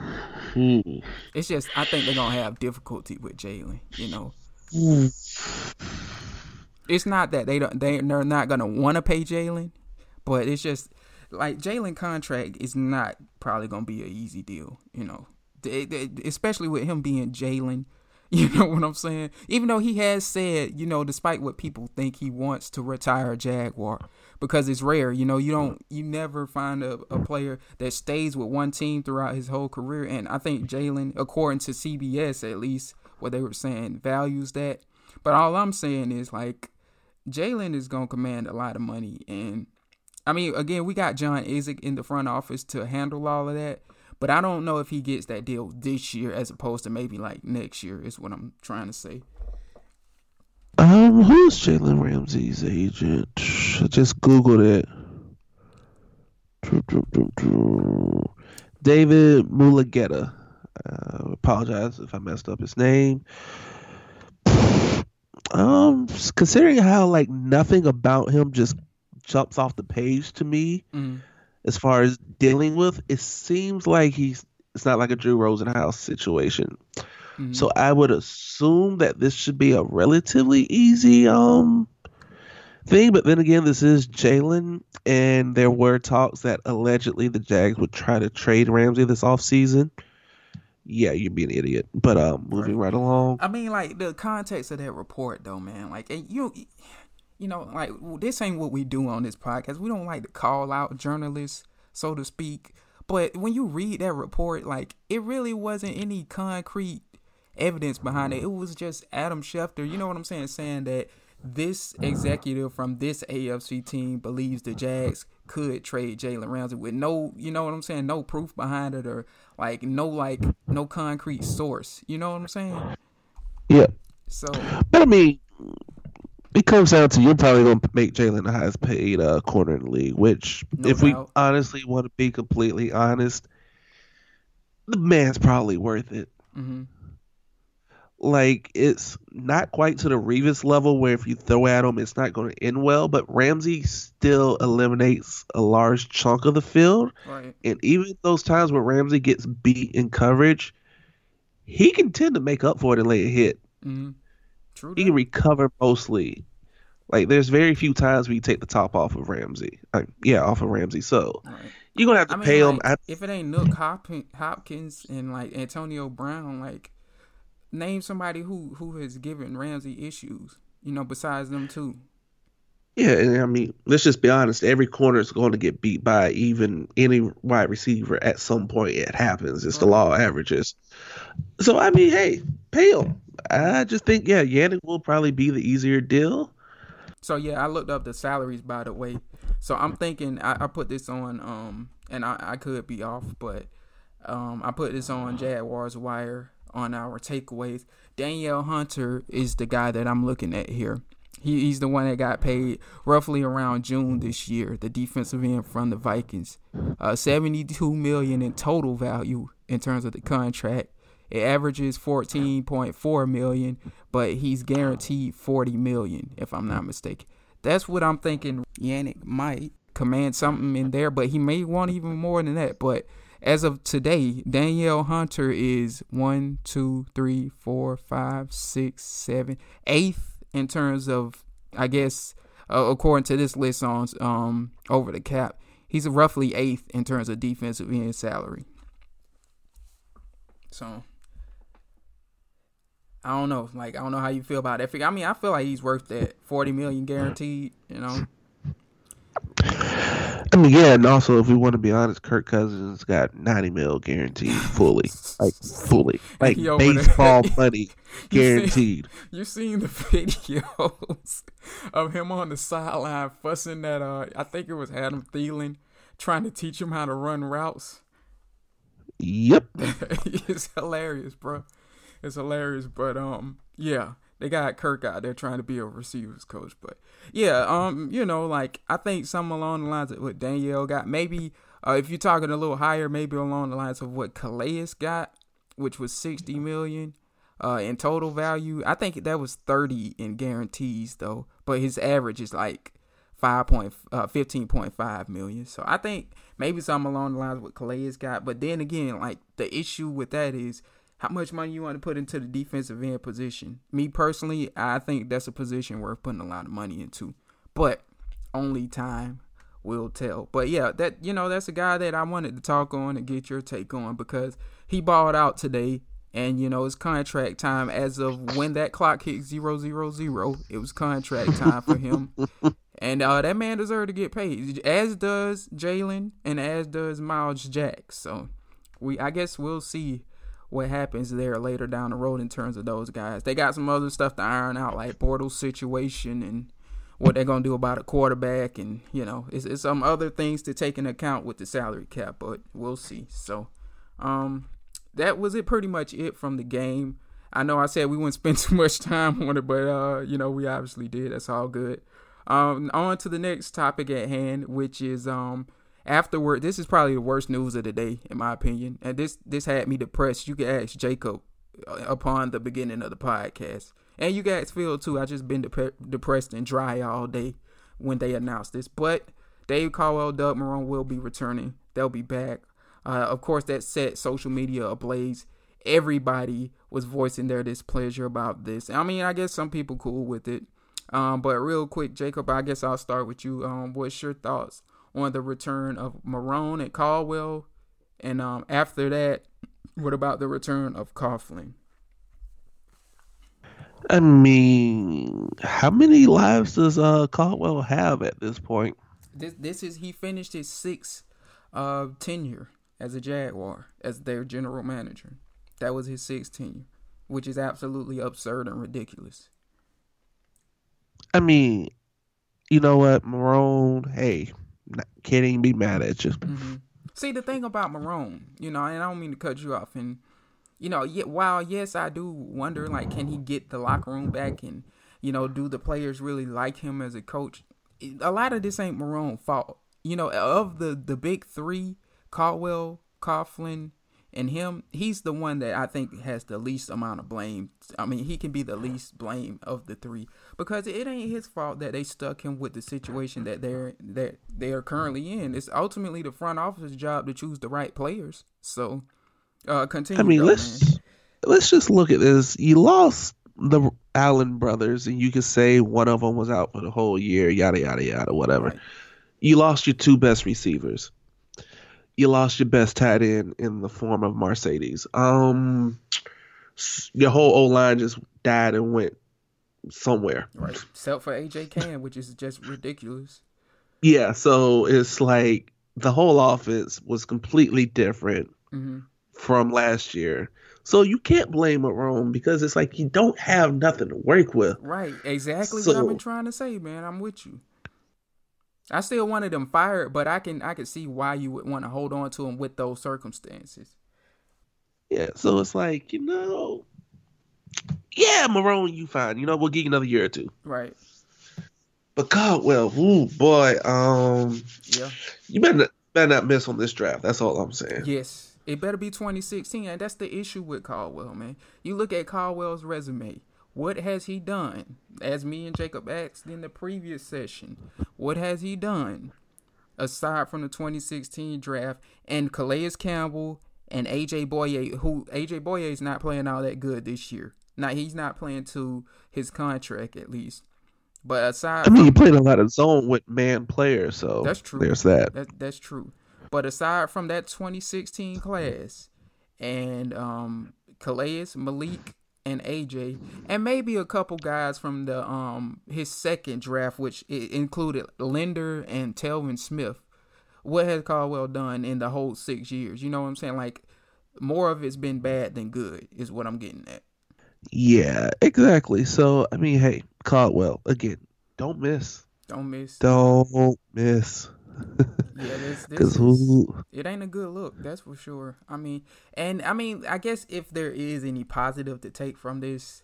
Ooh. It's just I think they're gonna have difficulty with Jalen. You know. It's not that they don't they they're not gonna want to pay Jalen, but it's just like Jalen contract is not probably gonna be an easy deal. You know, especially with him being Jalen. [LAUGHS] You know what I'm saying? Even though he has said, you know, despite what people think he wants to retire Jaguar because it's rare. You know, you don't, you never find a, a player that stays with one team throughout his whole career. And I think Jalen, according to CBS at least, what they were saying, values that. But all I'm saying is like, Jalen is gonna command a lot of money, and I mean, again, we got John Isaac in the front office to handle all of that. But I don't know if he gets that deal this year as opposed to maybe like next year. Is what I'm trying to say. Um, who's Jalen Ramsey's agent? I just googled it. David Mulugheta. Uh, apologize if I messed up his name. Um, considering how like nothing about him just jumps off the page to me, mm as far as dealing with, it seems like he's it's not like a Drew Rosenhaus situation. Mm-hmm. So I would assume that this should be a relatively easy um thing. But then again, this is Jalen, and there were talks that allegedly the Jags would try to trade Ramsey this offseason. Yeah, you'd be an idiot. But um, moving right. right along. I mean, like the context of that report, though, man. Like, you you know, like this ain't what we do on this podcast. We don't like to call out journalists, so to speak. But when you read that report, like it really wasn't any concrete evidence behind it. It was just Adam Schefter, you know what I'm saying, saying that this executive from this AFC team believes the Jags could trade Jalen Ramsey with no, you know what I'm saying, no proof behind it or like no like no concrete source. You know what I'm saying? Yeah. So, but I mean, it comes down to you're probably going to make Jalen the highest paid uh, corner in the league. Which, no if doubt. we honestly want to be completely honest, the man's probably worth it. Mm-hmm. Like it's not quite to the Revis level where if you throw at him, it's not going to end well. But Ramsey still eliminates a large chunk of the field, right. and even those times where Ramsey gets beat in coverage, he can tend to make up for it and lay a hit. Mm-hmm. True. He can recover mostly. Like there's very few times where you take the top off of Ramsey. Like, yeah, off of Ramsey. So right. you're gonna have to I pay mean, him. Like, if it ain't Nuk Hopkins and like Antonio Brown, like name somebody who who has given Ramsey issues. You know, besides them two. Yeah, and I mean, let's just be honest. Every corner is going to get beat by even any wide receiver at some point. It happens. It's the law of averages. So I mean, hey, pay him. I just think yeah, Yannick will probably be the easier deal. So yeah, I looked up the salaries by the way. So I'm thinking I, I put this on um and I, I could be off, but um I put this on Jaguars Wire on our takeaways. Danielle Hunter is the guy that I'm looking at here. He, he's the one that got paid roughly around June this year. The defensive end from the Vikings, uh, 72 million in total value in terms of the contract. It averages 14.4 million, but he's guaranteed 40 million if I'm not mistaken. That's what I'm thinking. Yannick might command something in there, but he may want even more than that. But as of today, Danielle Hunter is one, two, three, four, five, six, seven, eighth in terms of, I guess, uh, according to this list on um over the cap, he's roughly eighth in terms of defensive end salary. So I don't know. Like I don't know how you feel about that. I mean, I feel like he's worth that forty million guaranteed. You know. I mean, yeah, and also if we want to be honest, Kirk Cousins got ninety mil guaranteed fully, like fully, [LAUGHS] like baseball [LAUGHS] money guaranteed. You seen, you seen the [LAUGHS] videos of him on the sideline fussing at uh, I think it was Adam Thielen, trying to teach him how to run routes. Yep, it's hilarious, bro. It's hilarious, but um, yeah, they got Kirk out there trying to be a receivers coach. But yeah, um, you know, like I think something along the lines of what Danielle got. Maybe uh, if you're talking a little higher, maybe along the lines of what Calais got, which was sixty million. Uh, in total value, I think that was 30 in guarantees though, but his average is like five point uh, fifteen point five million. So I think maybe something along the lines of what Calais got. But then again, like the issue with that is how much money you want to put into the defensive end position. Me personally, I think that's a position worth putting a lot of money into. But only time will tell. But yeah, that you know, that's a guy that I wanted to talk on and get your take on because he balled out today and you know it's contract time as of when that clock hit zero zero zero. It was contract time for him, [LAUGHS] and uh, that man deserved to get paid, as does Jalen and as does Myles Jack. So we, I guess we'll see what happens there later down the road in terms of those guys. They got some other stuff to iron out, like Bortles situation and what they're gonna do about a quarterback, and you know, it's, it's some other things to take into account with the salary cap. But we'll see. So, um, that was it. Pretty much it from the game. I know I said we wouldn't [LAUGHS] spend too much time on it, but uh, you know, we obviously did. That's all good. Um, on to the next topic at hand, which is um afterward. This is probably the worst news of the day, in my opinion, and this this had me depressed. You can ask Jacob uh, upon the beginning of the podcast, and you guys feel too. I just been dep- depressed and dry all day when they announced this, but Dave Caldwell, Doug Marrone will be returning. They'll be back. Uh, of course, that set social media ablaze. Everybody was voicing their displeasure about this. I mean, I guess some people cool with it. Um, but real quick, Jacob, I guess I'll start with you. Um, what's your thoughts on the return of Marrone and Caldwell? And um, after that, what about the return of Coughlin? I mean, how many lives does uh, Caldwell have at this point? This this is he finished his sixth uh, tenure as a Jaguar as their general manager. That was his sixth tenure, which is absolutely absurd and ridiculous. I mean, you know what, Marrone? Hey, can't even be mad at you. Mm-hmm. See, the thing about Marrone, you know, and I don't mean to cut you off, and you know, yet while yes, I do wonder, like, can he get the locker room back, and you know, do the players really like him as a coach? A lot of this ain't Marrone fault. You know, of the the big three, Caldwell, Coughlin, and him, he's the one that I think has the least amount of blame. I mean, he can be the least blame of the three because it ain't his fault that they stuck him with the situation that they're that they are currently in. It's ultimately the front office's job to choose the right players. So, uh, continue. I mean, let's man. let's just look at this. You lost the Allen brothers, and you could say one of them was out for the whole year. Yada yada yada, whatever. Right. You lost your two best receivers you lost your best tight end in the form of Marcedes. Um, your whole O line just died and went somewhere. Right. Except for AJ Cann, which is just ridiculous. Yeah, so it's like the whole offense was completely different mm-hmm. from last year. So you can't blame Marrone because it's like you don't have nothing to work with. Right. Exactly so, what I've been trying to say, man. I'm with you. I still wanted him fired, but I can I can see why you would want to hold on to him with those circumstances. Yeah, so it's like you know, yeah, Marrone, you fine. You know, we'll give you another year or two. Right. But Caldwell, ooh boy, um, yeah, you better not, better not miss on this draft. That's all I'm saying. Yes, it better be 2016, and that's the issue with Caldwell, man. You look at Caldwell's resume. What has he done? As me and Jacob asked in the previous session, what has he done aside from the 2016 draft and Calais Campbell and AJ Bouye, who AJ Bouye is not playing all that good this year. Now he's not playing to his contract at least. But aside, I mean, from, he played a lot of zone with man players, so that's true. There's that. that. That's true. But aside from that 2016 class and um, Calais, Malik, and AJ, and maybe a couple guys from the um his second draft, which included Linder and Telvin Smith. What has Caldwell done in the whole six years? You know what I'm saying? Like more of it's been bad than good, is what I'm getting at. Yeah, exactly. So I mean, hey, Caldwell again. Don't miss. Don't miss. Don't miss yeah, this, [LAUGHS] this is, it ain't a good look, that's for sure. I mean, and I mean, I guess if there is any positive to take from this,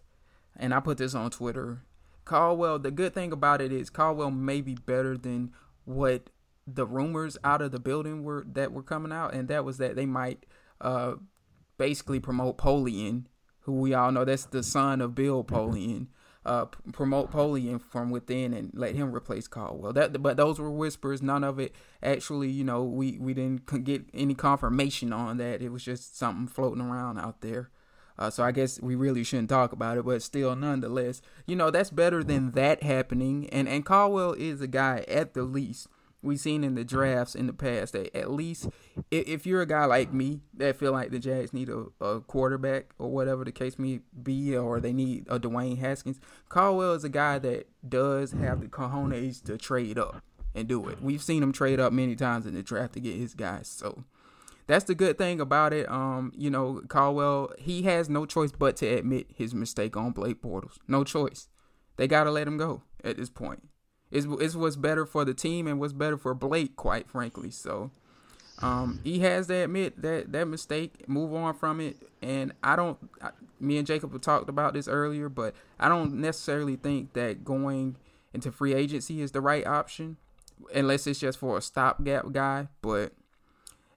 and I put this on Twitter, Caldwell. The good thing about it is Caldwell may be better than what the rumors out of the building were that were coming out, and that was that they might uh basically promote Polian, who we all know that's the son of Bill Polian uh, promote Polian from within and let him replace Caldwell. That, but those were whispers. None of it actually, you know, we we didn't get any confirmation on that. It was just something floating around out there. Uh, so I guess we really shouldn't talk about it, but still, nonetheless, you know, that's better than that happening. And and Caldwell is a guy at the least we've seen in the drafts in the past that at least if you're a guy like me that feel like the Jags need a, a quarterback or whatever the case may be, or they need a Dwayne Haskins, Caldwell is a guy that does have the cojones to trade up and do it. We've seen him trade up many times in the draft to get his guys. So that's the good thing about it. Um, you know, Caldwell, he has no choice but to admit his mistake on Blake Bortles. No choice. They gotta let him go at this point. It's, it's what's better for the team and what's better for Blake, quite frankly. So um, he has to admit that that mistake, move on from it. And I don't, I, me and Jacob have talked about this earlier, but I don't necessarily think that going into free agency is the right option, unless it's just for a stopgap guy. But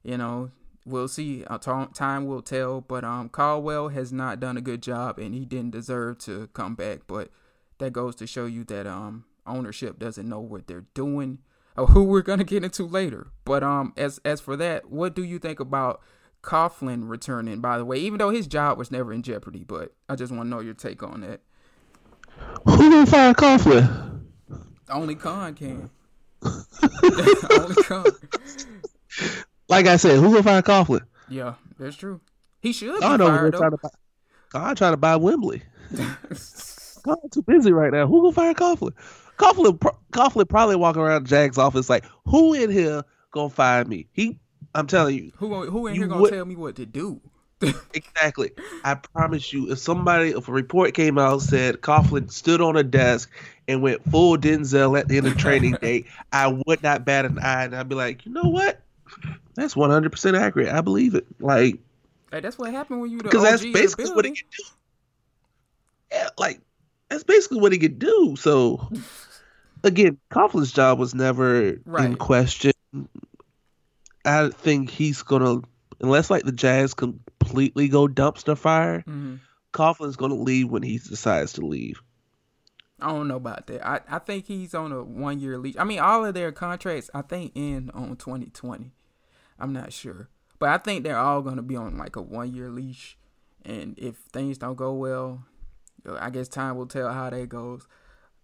you know, we'll see. time will tell. But um, Caldwell has not done a good job, and he didn't deserve to come back. But that goes to show you that um, ownership doesn't know what they're doing or who we're gonna get into later. But um as as for that, what do you think about Coughlin returning, by the way, even though his job was never in jeopardy, but I just want to know your take on that. Who gonna fire Coughlin? Only Khan can. [LAUGHS] Only Khan. Like I said, who gonna fire Coughlin? Yeah, that's true. He should. I know trying to buy. I'm trying to buy Wembley. [LAUGHS] I'm too busy right now. Who gonna fire Coughlin? Coughlin, Coughlin probably walking around Jag's office like, who in here gonna fire me? He, I'm telling you, who who in here gonna would, tell me what to do? [LAUGHS] exactly. I promise you, if somebody, if a report came out said Coughlin stood on a desk and went full Denzel at the end of training day, [LAUGHS] I would not bat an eye, and I'd be like, you know what? That's 100 percent accurate. I believe it. Like, hey, that's what happened when you because that's basically what he can do. Yeah, like that's basically what he could do. So [LAUGHS] again, Coughlin's job was never right. in question. I think he's gonna, unless like the Jags completely go dumpster fire, mm-hmm. Coughlin's gonna leave when he decides to leave. I don't know about that. I, I think he's on a one year lease. I mean, all of their contracts I think end on 2020. I'm not sure, but I think they're all gonna be on like a one year leash. And if things don't go well, I guess time will tell how that goes.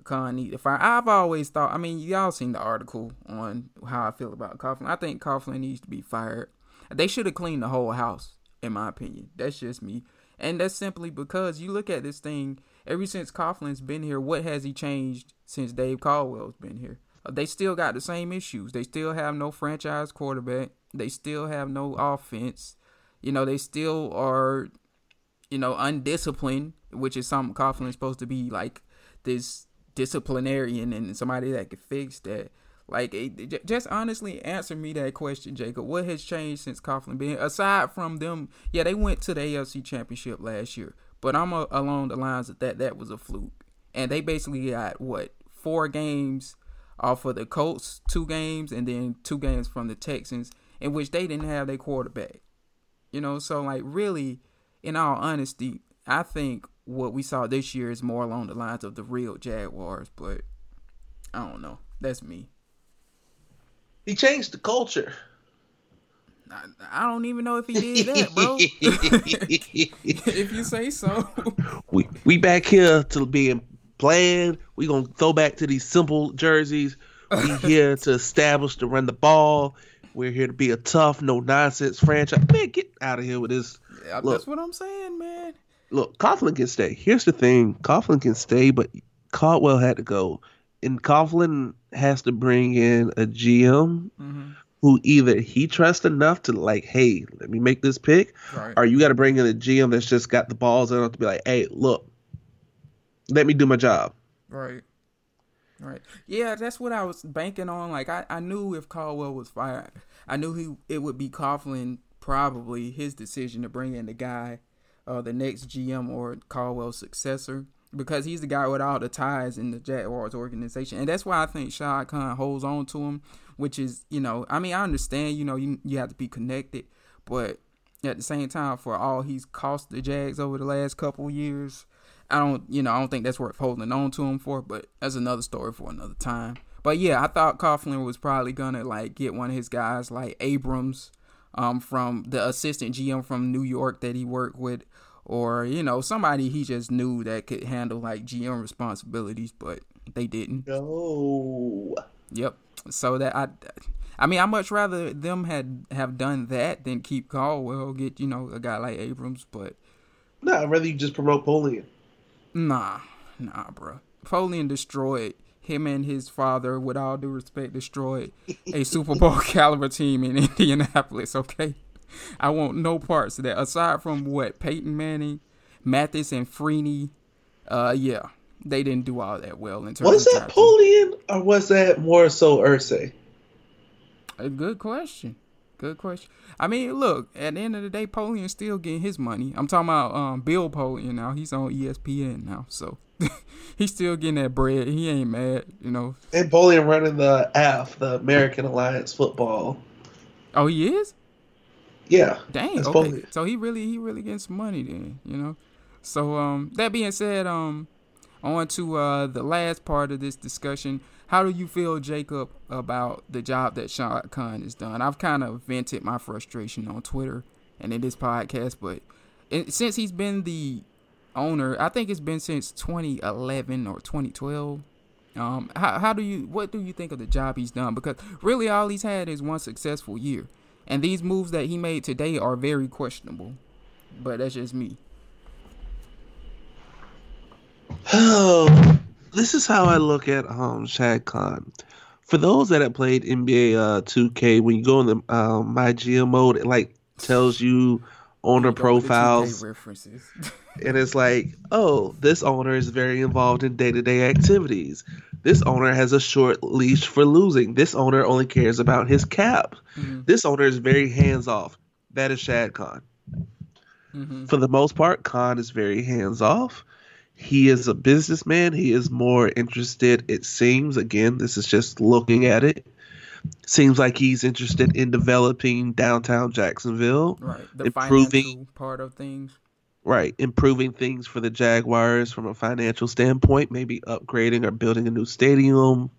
Khan to fire. I've always thought. I mean, y'all seen the article on how I feel about Coughlin. I think Coughlin needs to be fired. They should have cleaned the whole house, in my opinion. That's just me, and that's simply because you look at this thing. Ever since Coughlin's been here, what has he changed since Dave Caldwell's been here? Uh, they still got the same issues. They still have no franchise quarterback. They still have no offense. You know, they still are, you know, undisciplined, which is something Coughlin's supposed to be like this disciplinarian and somebody that could fix that. Like, just honestly answer me that question, Jacob. What has changed since Coughlin being aside from them? Yeah, they went to the AFC Championship last year, but I'm a, along the lines of that that was a fluke, and they basically got what four games off of the Colts, two games, and then two games from the Texans, in which they didn't have their quarterback. You know, so like really, in all honesty, I think what we saw this year is more along the lines of the real Jaguars, but I don't know. That's me. He changed the culture. I, I don't even know if he did that, bro. [LAUGHS] if you say so. We we back here to being planned. We gonna throw back to these simple jerseys. We [LAUGHS] here to establish to run the ball. We're here to be a tough, no nonsense franchise. Man, get out of here with this. Yeah, Look, that's what I'm saying, man look, Coughlin can stay. Here's the thing: Coughlin can stay, but Caldwell had to go, and Coughlin has to bring in a GM mm-hmm. who either he trusts enough to like, hey, let me make this pick, right. or you got to bring in a GM that's just got the balls enough to be like, hey, look, let me do my job. Right. Right. Yeah, that's what I was banking on. Like I, I knew if Caldwell was fired, I knew he it would be Coughlin probably his decision to bring in the guy uh, the next GM or Caldwell's successor because he's the guy with all the ties in the Jaguars organization. And that's why I think Shad Khan holds on to him, which is, you know, I mean, I understand, you know, you, you have to be connected, but at the same time, for all he's cost the Jags over the last couple years, I don't, you know, I don't think that's worth holding on to him for, but that's another story for another time. But yeah, I thought Coughlin was probably gonna like get one of his guys like Abrams um, from the assistant GM from New York that he worked with, or you know somebody he just knew that could handle like GM responsibilities, but they didn't. No. Yep. So that I, I mean, I much rather them had have done that than keep Caldwell, get you know a guy like Abrams, but. Nah, I'd rather you just promote Polian. Nah, nah, bro. Polian destroyed him and his father, with all due respect, destroyed a Super Bowl [LAUGHS] caliber team in Indianapolis. Okay, I want no parts of that. Aside from what Peyton Manning, Mathis, and Freeney, uh, yeah, they didn't do all that well in terms. Of. Was that Polian or was that more so Irsay? A good question. Good question. I mean, look, at the end of the day, Polian's still getting his money. I'm talking about um, Bill Polian now. He's on ESPN now, so [LAUGHS] he's still getting that bread. He ain't mad, you know. And Polian running the AF, the American Alliance Football. Oh, he is. Yeah. Dang. Okay. So he really, he really getting some money then, you know. So um, that being said, um, on to uh, the last part of this discussion. How do you feel, Jacob, about the job that Shad Khan has done? I've kind of vented my frustration on Twitter and in this podcast, but it, since he's been the owner, I think it's been since 2011 or 2012. Um, how, how do you, what do you think of the job he's done? Because really, all he's had is one successful year, and these moves that he made today are very questionable. But that's just me. Oh, this is how I look at um Shad Khan. For those that have played NBA uh, 2K, when you go in the uh, my GM mode, it like tells you owner profiles, [LAUGHS] and it's like, oh, this owner is very involved in day to day activities. This owner has a short leash for losing. This owner only cares about his cap. Mm-hmm. This owner is very hands off. That is Shad Khan. Mm-hmm. For the most part, Khan is very hands off. He is a businessman. He is more interested, it seems. Again, this is just looking at it. Seems like he's interested in developing downtown Jacksonville. Right. The improving part of things. Right. Improving things for the Jaguars from a financial standpoint, maybe upgrading or building a new stadium,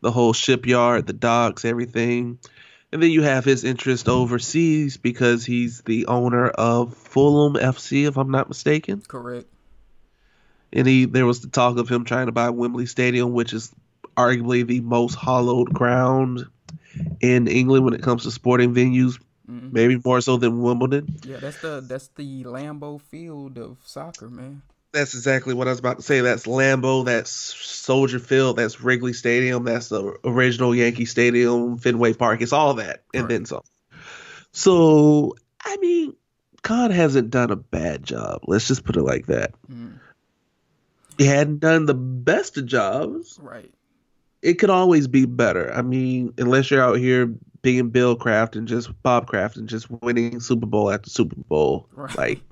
the whole shipyard, the docks, everything. And then you have his interest overseas because he's the owner of Fulham FC, if I'm not mistaken. Correct and he there was the talk of him trying to buy Wembley Stadium, which is arguably the most hollowed ground in England when it comes to sporting venues. Mm-hmm. Maybe more so than Wimbledon. Yeah, that's the that's the Lambeau Field of soccer, man. That's exactly what I was about to say. That's Lambeau, that's Soldier Field, that's Wrigley Stadium, that's the original Yankee Stadium, Fenway Park. It's all that, and right. then some. So, I mean, Khan hasn't done a bad job. Let's just put it like that. Mm he hadn't done the best of jobs. Right. It could always be better. I mean, unless you're out here being Bill Kraft and just Bob Kraft and just winning Super Bowl after Super Bowl. Right. Like,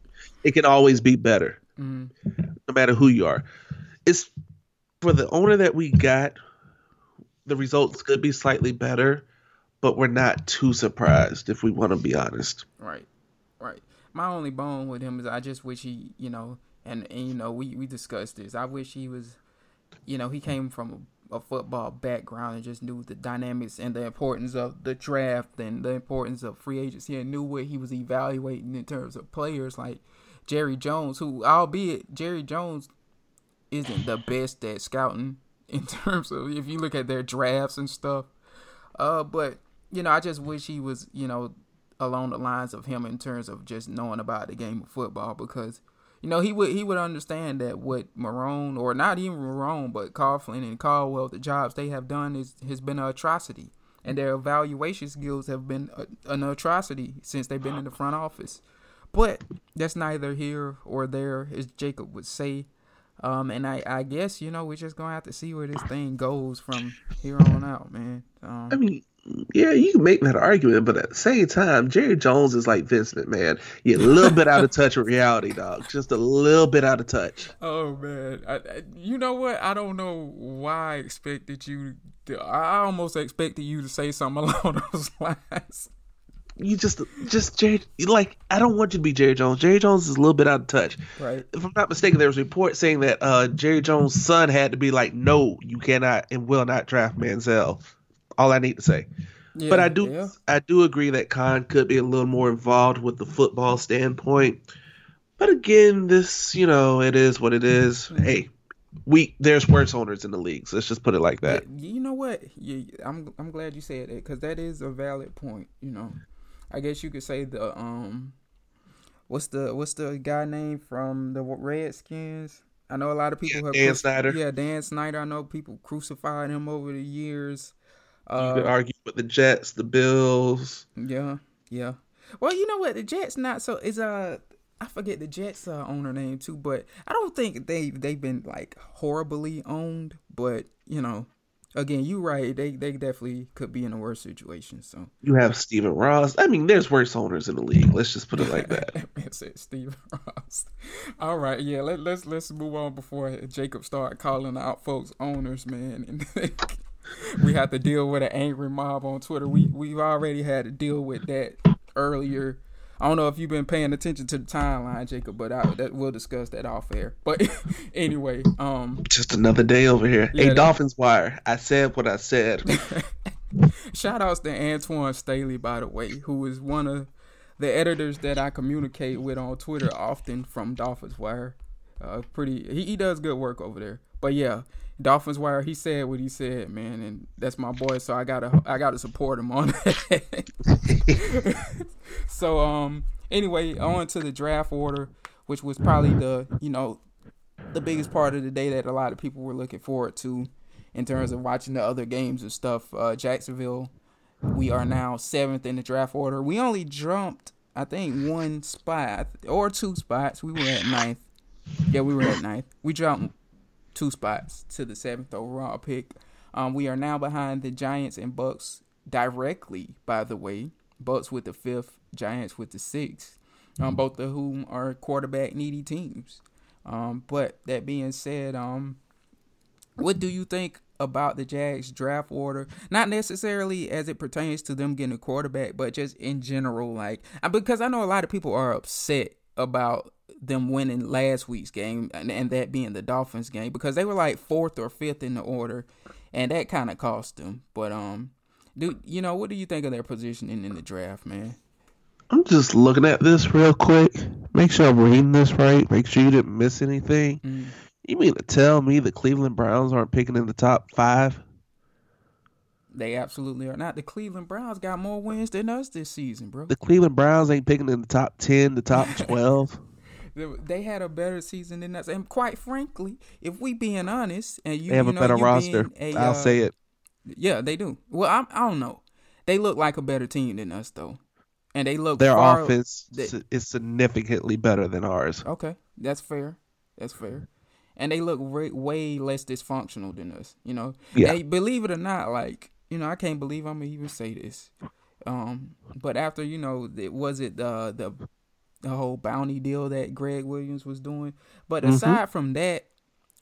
it can always be better, mm. no matter who you are. It's for the owner that we got. The results could be slightly better, but we're not too surprised if we want to be honest. Right, right. My only bone with him is I just wish he, you know, and, and you know we we discussed this. I wish he was, you know, he came from a, a, football background and just knew the dynamics and the importance of the draft and the importance of free agency and knew what he was evaluating in terms of players like Jerry Jones, who albeit Jerry Jones isn't the best at scouting [LAUGHS] in terms of if you look at their drafts and stuff. Uh, but you know, I just wish he was, you know, along the lines of him in terms of just knowing about the game of football because you know, he would he would understand that what Marrone or not even Marrone, but Coughlin and Caldwell, the jobs they have done is has been an atrocity, and their evaluation skills have been a, an atrocity since they've been in the front office. But that's neither here or there, as Jacob would say. Um, and I, I guess you know we're just gonna have to see where this thing goes from here on out, man. Um, I mean, yeah, you can make that argument, but at the same time, Jerry Jones is like Vince McMahon. You're a little bit out of touch with reality, dog. Just a little bit out of touch. Oh man, I, I, you know what? I don't know why I expected you. To, I almost expected you to say something [LAUGHS] along those lines. You just, just Jerry, like I don't want you to be Jerry Jones. Jerry Jones is a little bit out of touch. Right. If I'm not mistaken, there was a report saying that uh, Jerry Jones' son had to be like, "No, you cannot and will not draft Manziel." All I need to say. Yeah, but I do yeah. I do agree that Khan could be a little more involved with the football standpoint. But again, this you know it is what it is. [LAUGHS] Hey, we there's worse owners in the leagues. Let's just put it like that. You know what? You, I'm I'm glad you said that because that is a valid point. You know, I guess you could say the um, what's the what's the guy name from the Redskins? I know a lot of people yeah, have Dan Snyder. Yeah, Dan Snyder. I know people crucified him over the years. Uh, you could argue with the Jets, the Bills. Yeah, yeah. Well, you know what? The Jets not so is uh I forget the Jets uh, owner name too, but I don't think they they've been like horribly owned. But you know, again, you right. They they definitely could be in a worse situation. So you have Stephen Ross. I mean, there's worse owners in the league. Let's just put it like that. That's [LAUGHS] it, Stephen Ross. All right, yeah. Let, let's let's move on before Jacob start calling out folks owners, man. And [LAUGHS] we have to deal with an angry mob on Twitter. We we've already had to deal with that earlier I don't know if you've been paying attention to the timeline, Jacob, but I, that we'll discuss that off air. But [LAUGHS] anyway, um, just another day over here. Yeah, hey, Dolphins Wire. I said what I said. [LAUGHS] Shout outs to Antoine Staley, by the way, who is one of the editors that I communicate with on Twitter often from Dolphins Wire. Uh, pretty, he, he does good work over there. But yeah, Dolphins Wire, he said what he said, man, and that's my boy. So I gotta I gotta support him on that. [LAUGHS] so um, anyway, on to the draft order, which was probably the you know the biggest part of the day that a lot of people were looking forward to in terms of watching the other games and stuff. Uh, Jacksonville, we are now seventh in the draft order. We only jumped, I think, one spot or two spots. We were at ninth. Yeah, we were at ninth. We jumped two spots to the seventh overall pick. Um, we are now behind the Giants and Bucs directly, by the way. Bucs with the fifth, Giants with the sixth. Um, both of whom are quarterback needy teams. Um, but that being said, um, what do you think about the Jags draft order? Not necessarily as it pertains to them getting a quarterback, but just in general, like because I know a lot of people are upset about them winning last week's game and, and that being the Dolphins game because they were like fourth or fifth in the order, and that kind of cost them. But um, do you know what do you think of their positioning in the draft, man? I'm just looking at this real quick. Make sure I'm reading this right. Make sure you didn't miss anything. Mm. You mean to tell me the Cleveland Browns aren't picking in the top five? They absolutely are not. The Cleveland Browns got more wins than us this season, bro. The Cleveland Browns ain't picking in the top ten, the top [LAUGHS] twelve. They had a better season than us, and quite frankly, if we being honest, and you they have you a better roster, i I'll uh, say it. Yeah, they do. Well, I'm, I don't know. They look like a better team than us, though, and they look their far, offense they, is significantly better than ours. Okay, that's fair. That's fair. And they look way, way less dysfunctional than us. You know, yeah. They, believe it or not, like you know, I can't believe I'm gonna even say this. Um, but after you know, it was it the the the whole bounty deal that Gregg Williams was doing. But mm-hmm. aside from that,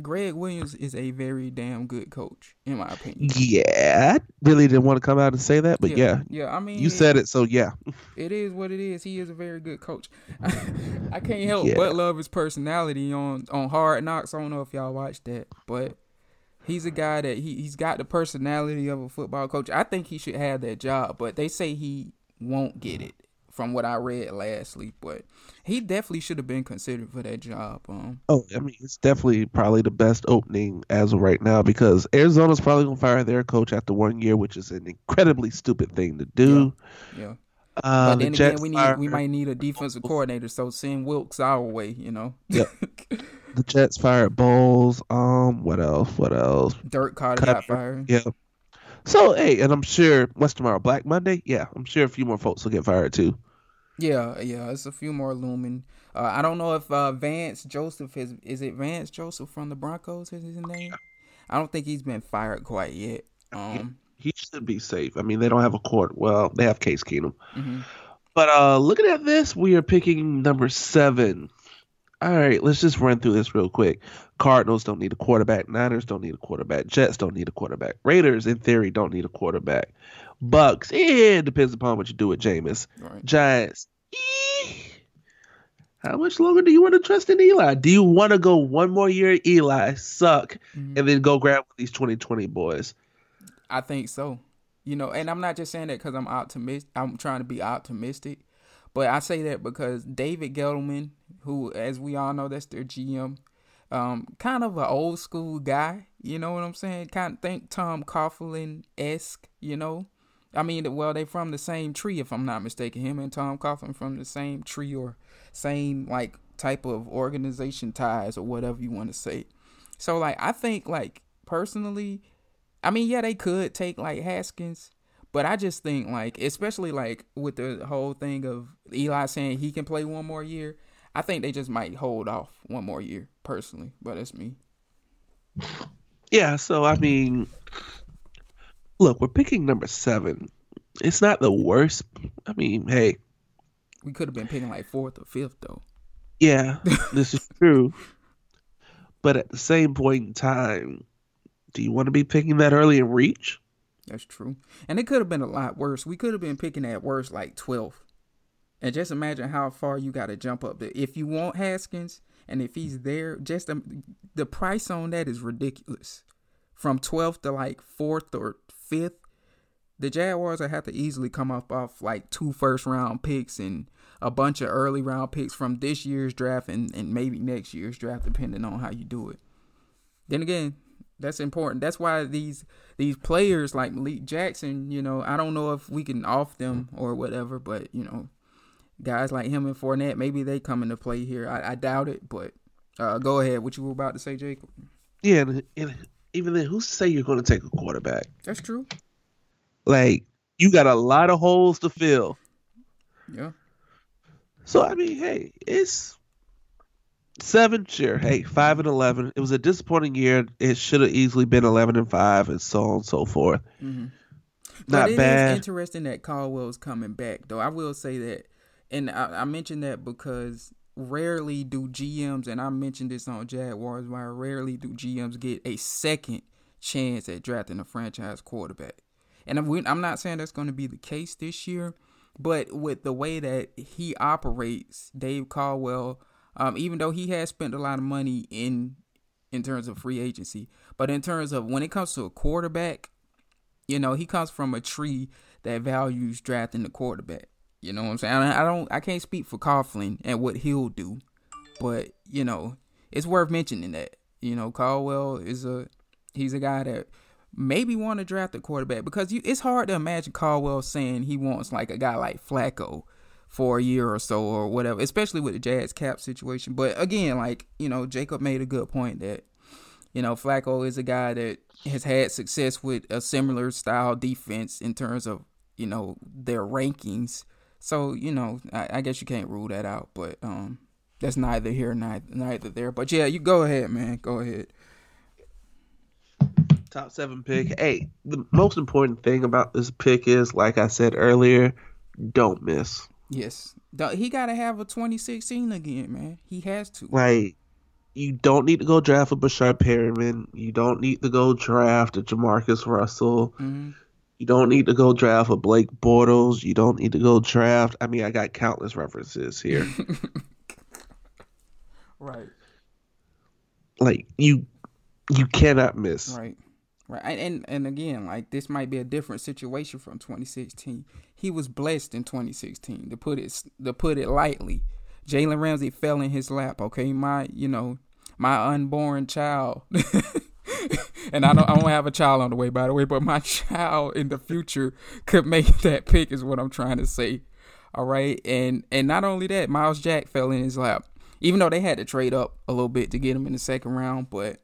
Gregg Williams is a very damn good coach, in my opinion. Yeah, I really didn't want to come out and say that, but yeah, yeah. yeah I mean, you said it, so yeah. [LAUGHS] It is what it is. He is a very good coach. [LAUGHS] I can't help yeah. but love his personality on on Hard Knocks. I don't know if y'all watched that, but he's a guy that he he's got the personality of a football coach. I think he should have that job, but they say he won't get it from what I read lastly, but he definitely should have been considered for that job. Um, oh, I mean, it's definitely probably the best opening as of right now because Arizona's probably gonna fire their coach after one year, which is an incredibly stupid thing to do. Yeah. yeah. Uh, but then the again, we need we might need a defensive coordinator, so send Wilks our way, you know. Yep. [LAUGHS] the Jets fired Bowles. Um, what else? What else? Dirk Koetter got fired. Yeah. So hey, and I'm sure what's tomorrow? Black Monday. Yeah, I'm sure a few more folks will get fired too. Yeah, yeah, it's a few more looming. Uh, I don't know if uh, Vance Joseph is is it Vance Joseph from the Broncos is his name. I don't think he's been fired quite yet. Um, he, he should be safe. I mean, they don't have a court. Well, they have Case Keenum. Mm-hmm. But uh, looking at this, we are picking number seven. All right, let's just run through this real quick. Cardinals don't need a quarterback. Niners don't need a quarterback. Jets don't need a quarterback. Raiders, in theory, don't need a quarterback. Bucs, yeah, it depends upon what you do with Jameis. Right. Giants, eh, how much longer do you want to trust in Eli? Do you want to go one more year Eli, suck, mm-hmm. and then go grab these 2020 boys? I think so. You know, and I'm not just saying that because I'm optimistic. I'm trying to be optimistic, but I say that because David Gettleman, who, as we all know, that's their GM, Um, kind of an old school guy, you know what I'm saying? Kind of think Tom Coughlin esque, you know. I mean, well, they from the same tree, if I'm not mistaken. Him and Tom Coughlin from the same tree or same like type of organization ties or whatever you want to say. So like, I think like personally, I mean, yeah, they could take like Haskins, but I just think like, especially like with the whole thing of Eli saying he can play one more year, I think they just might hold off one more year personally. But that's me. Yeah, so I mean, look, we're picking number seven. It's not the worst. I mean, hey, we could have been picking like fourth or fifth though. Yeah, [LAUGHS] this is true. But at the same point in time, do you want to be picking that early in reach? That's true. And it could have been a lot worse. We could have been picking at worst like 12th. And just imagine how far you got to jump up. If you want Haskins and if he's there, just the, the price on that is ridiculous. From 12th to like 4th or 5th, the Jaguars will have to easily come up off like two first round picks and a bunch of early round picks from this year's draft and, and maybe next year's draft, depending on how you do it. Then again, that's important. That's why these these players like Malik Jackson, you know, I don't know if we can off them or whatever, but you know, guys like him and Fournette, maybe they come into play here. I, I doubt it, but uh, go ahead. What you were about to say, Jacob? Yeah, and, and even then, who's to say you're going to take a quarterback? That's true. Like you got a lot of holes to fill. Yeah. So I mean, hey, it's seven. Sure, hey, five and eleven. It was a disappointing year. It should have easily been eleven and five, and so on and so forth. Mm-hmm. Not but bad. interesting that Caldwell's coming back, though. I will say that, and I, I mentioned that because rarely do GMs, and I mentioned this on Jaguars, why rarely do GMs get a second chance at drafting a franchise quarterback. And I'm not saying that's going to be the case this year, but with the way that he operates, Dave Caldwell, um, even though he has spent a lot of money in in terms of free agency, but in terms of when it comes to a quarterback, you know, he comes from a tree that values drafting the quarterback. You know what I'm saying? I don't, I can't speak for Coughlin and what he'll do, but you know, it's worth mentioning that. You know, Caldwell is a, he's a guy that maybe want to draft a quarterback because you, it's hard to imagine Caldwell saying he wants like a guy like Flacco for a year or so or whatever, especially with the Jags cap situation. But again, like, you know, Jacob made a good point that, you know, Flacco is a guy that has had success with a similar style defense in terms of, you know, their rankings. So, you know, I, I guess you can't rule that out, but um that's neither here neither neither there. But yeah, you go ahead, man. Go ahead top seven pick. Hey, the most important thing about this pick is, like I said earlier, don't miss. Yes, he got to have a 2016 again, man. He has to. Like, you don't need to go draft a Breshad Perriman. You don't need to go draft a JaMarcus Russell. Mm-hmm. You don't need to go draft a Blake Bortles. You don't need to go draft. I mean, I got countless references here. [LAUGHS] right. Like you, you cannot miss. Right. Right. And and again, like this might be a different situation from 2016. He was blessed in 2016 to put it to put it lightly. Jalen Ramsey fell in his lap. Okay, my you know my unborn child. [LAUGHS] and I don't I don't have a child on the way by the way, but my [LAUGHS] child in the future could make [LAUGHS] that pick is what I'm trying to say. All right, and and not only that, Myles Jack fell in his lap. Even though they had to trade up a little bit to get him in the second round, but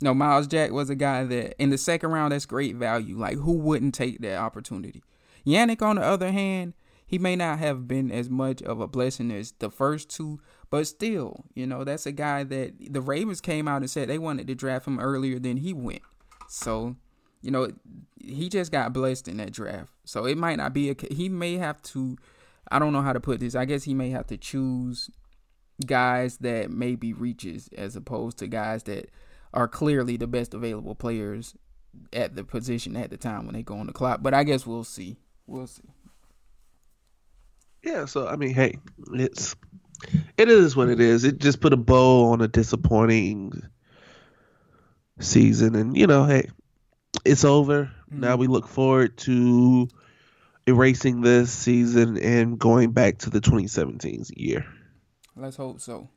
no, Myles Jack was a guy that in the second round that's great value. Like who wouldn't take that opportunity? Yannick, on the other hand, he may not have been as much of a blessing as the first two, but still, you know, that's a guy that the Ravens came out and said they wanted to draft him earlier than he went. So, you know, he just got blessed in that draft. So it might not be a he may have to I don't know how to put this. I guess he may have to choose guys that may be reaches as opposed to guys that are clearly the best available players at the position at the time when they go on the clock. But I guess we'll see. We'll see. Yeah, so I mean, hey, it's it is what it is. It just put a bow on a disappointing season, and you know, hey, it's over. Mm-hmm. Now we look forward to erasing this season and going back to the 2017 year. Let's hope so.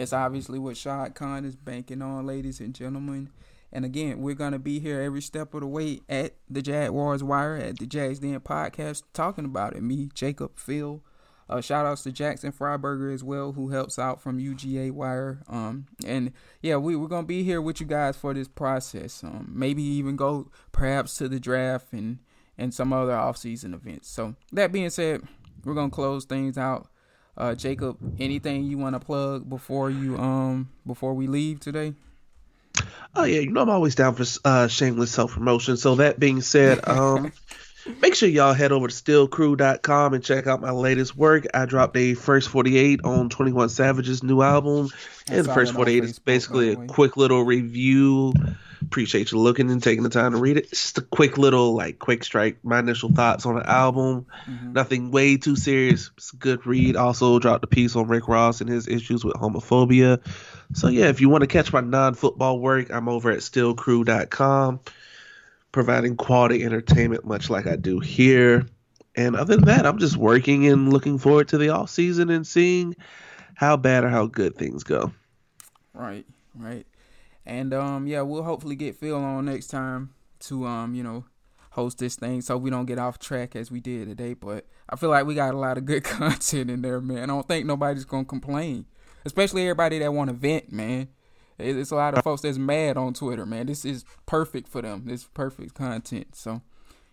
It's obviously what Shad Khan is banking on, ladies and gentlemen. And again, we're gonna be here every step of the way at the Jaguars Wire at the Jags Den podcast talking about it. Me, Jacob, Phil. Uh, shout outs to Jackson Freiberger as well, who helps out from UGA Wire. Um, and yeah, we, we're gonna be here with you guys for this process. Um, maybe even go perhaps to the draft and and some other off-season events. So that being said, we're gonna close things out. Uh, Jacob, anything you want to plug before you um before we leave today? Oh yeah, you know I'm always down for uh, shameless self promotion. So that being said, [LAUGHS] um, make sure y'all head over to stillcrew.com and check out my latest work. I dropped a first 48 on 21 Savage's new album, and the first 48 is basically a quick little review. Appreciate you looking and taking the time to read it. It's just a quick little like quick strike. My initial thoughts on the album. Mm-hmm. Nothing way too serious. It's a good read. Also dropped a piece on Rick Ross and his issues with homophobia. So yeah, if you want to catch my non-football work, I'm over at stillcrew.com, providing quality entertainment much like I do here. And other than that, I'm just working and looking forward to the off season and seeing how bad or how good things go. Right, right. And um yeah, we'll hopefully get Phil on next time to um, you know, host this thing so we don't get off track as we did today. But I feel like we got a lot of good [LAUGHS] content in there, man. I don't think nobody's gonna complain especially everybody that want to vent, man. It's a lot of folks that's mad on Twitter, man. This is perfect for them. This perfect content. So,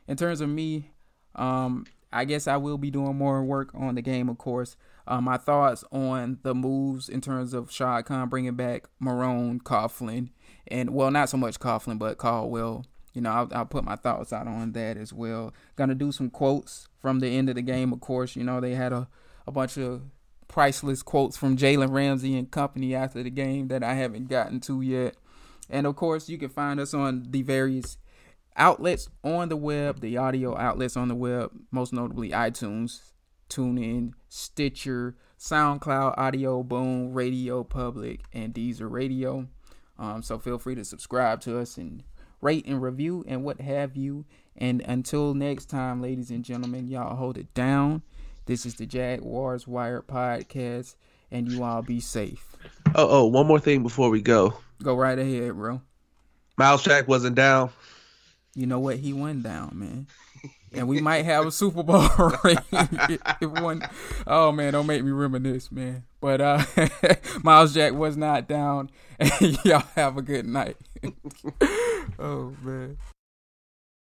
in terms of me, um, I guess I will be doing more work on the game, of course. Uh, my thoughts on the moves in terms of Shad Khan bringing back Marrone, Coughlin, and well, not so much Coughlin, but Caldwell. You know, I'll, I'll put my thoughts out on that as well. Gonna do some quotes from the end of the game, of course. You know, they had a, a bunch of priceless quotes from Jalen Ramsey and company after the game that I haven't gotten to yet. And of course, you can find us on the various outlets on the web, the audio outlets on the web, most notably iTunes, TuneIn, Stitcher, SoundCloud, Audio Boom, Radio Public, and Deezer Radio. Um, so feel free to subscribe to us and rate and review and what have you. And until next time, ladies and gentlemen, y'all hold it down. This is the Jaguars Wired podcast, and you all be safe. Oh, oh, one more thing before we go. Go right ahead, bro. Myles Jack wasn't down. You know what? He went down, man. And we might have a Super Bowl [LAUGHS] ring if one. Oh man, don't make me reminisce, man. But uh [LAUGHS] Myles Jack was not down. And [LAUGHS] y'all have a good night. oh man.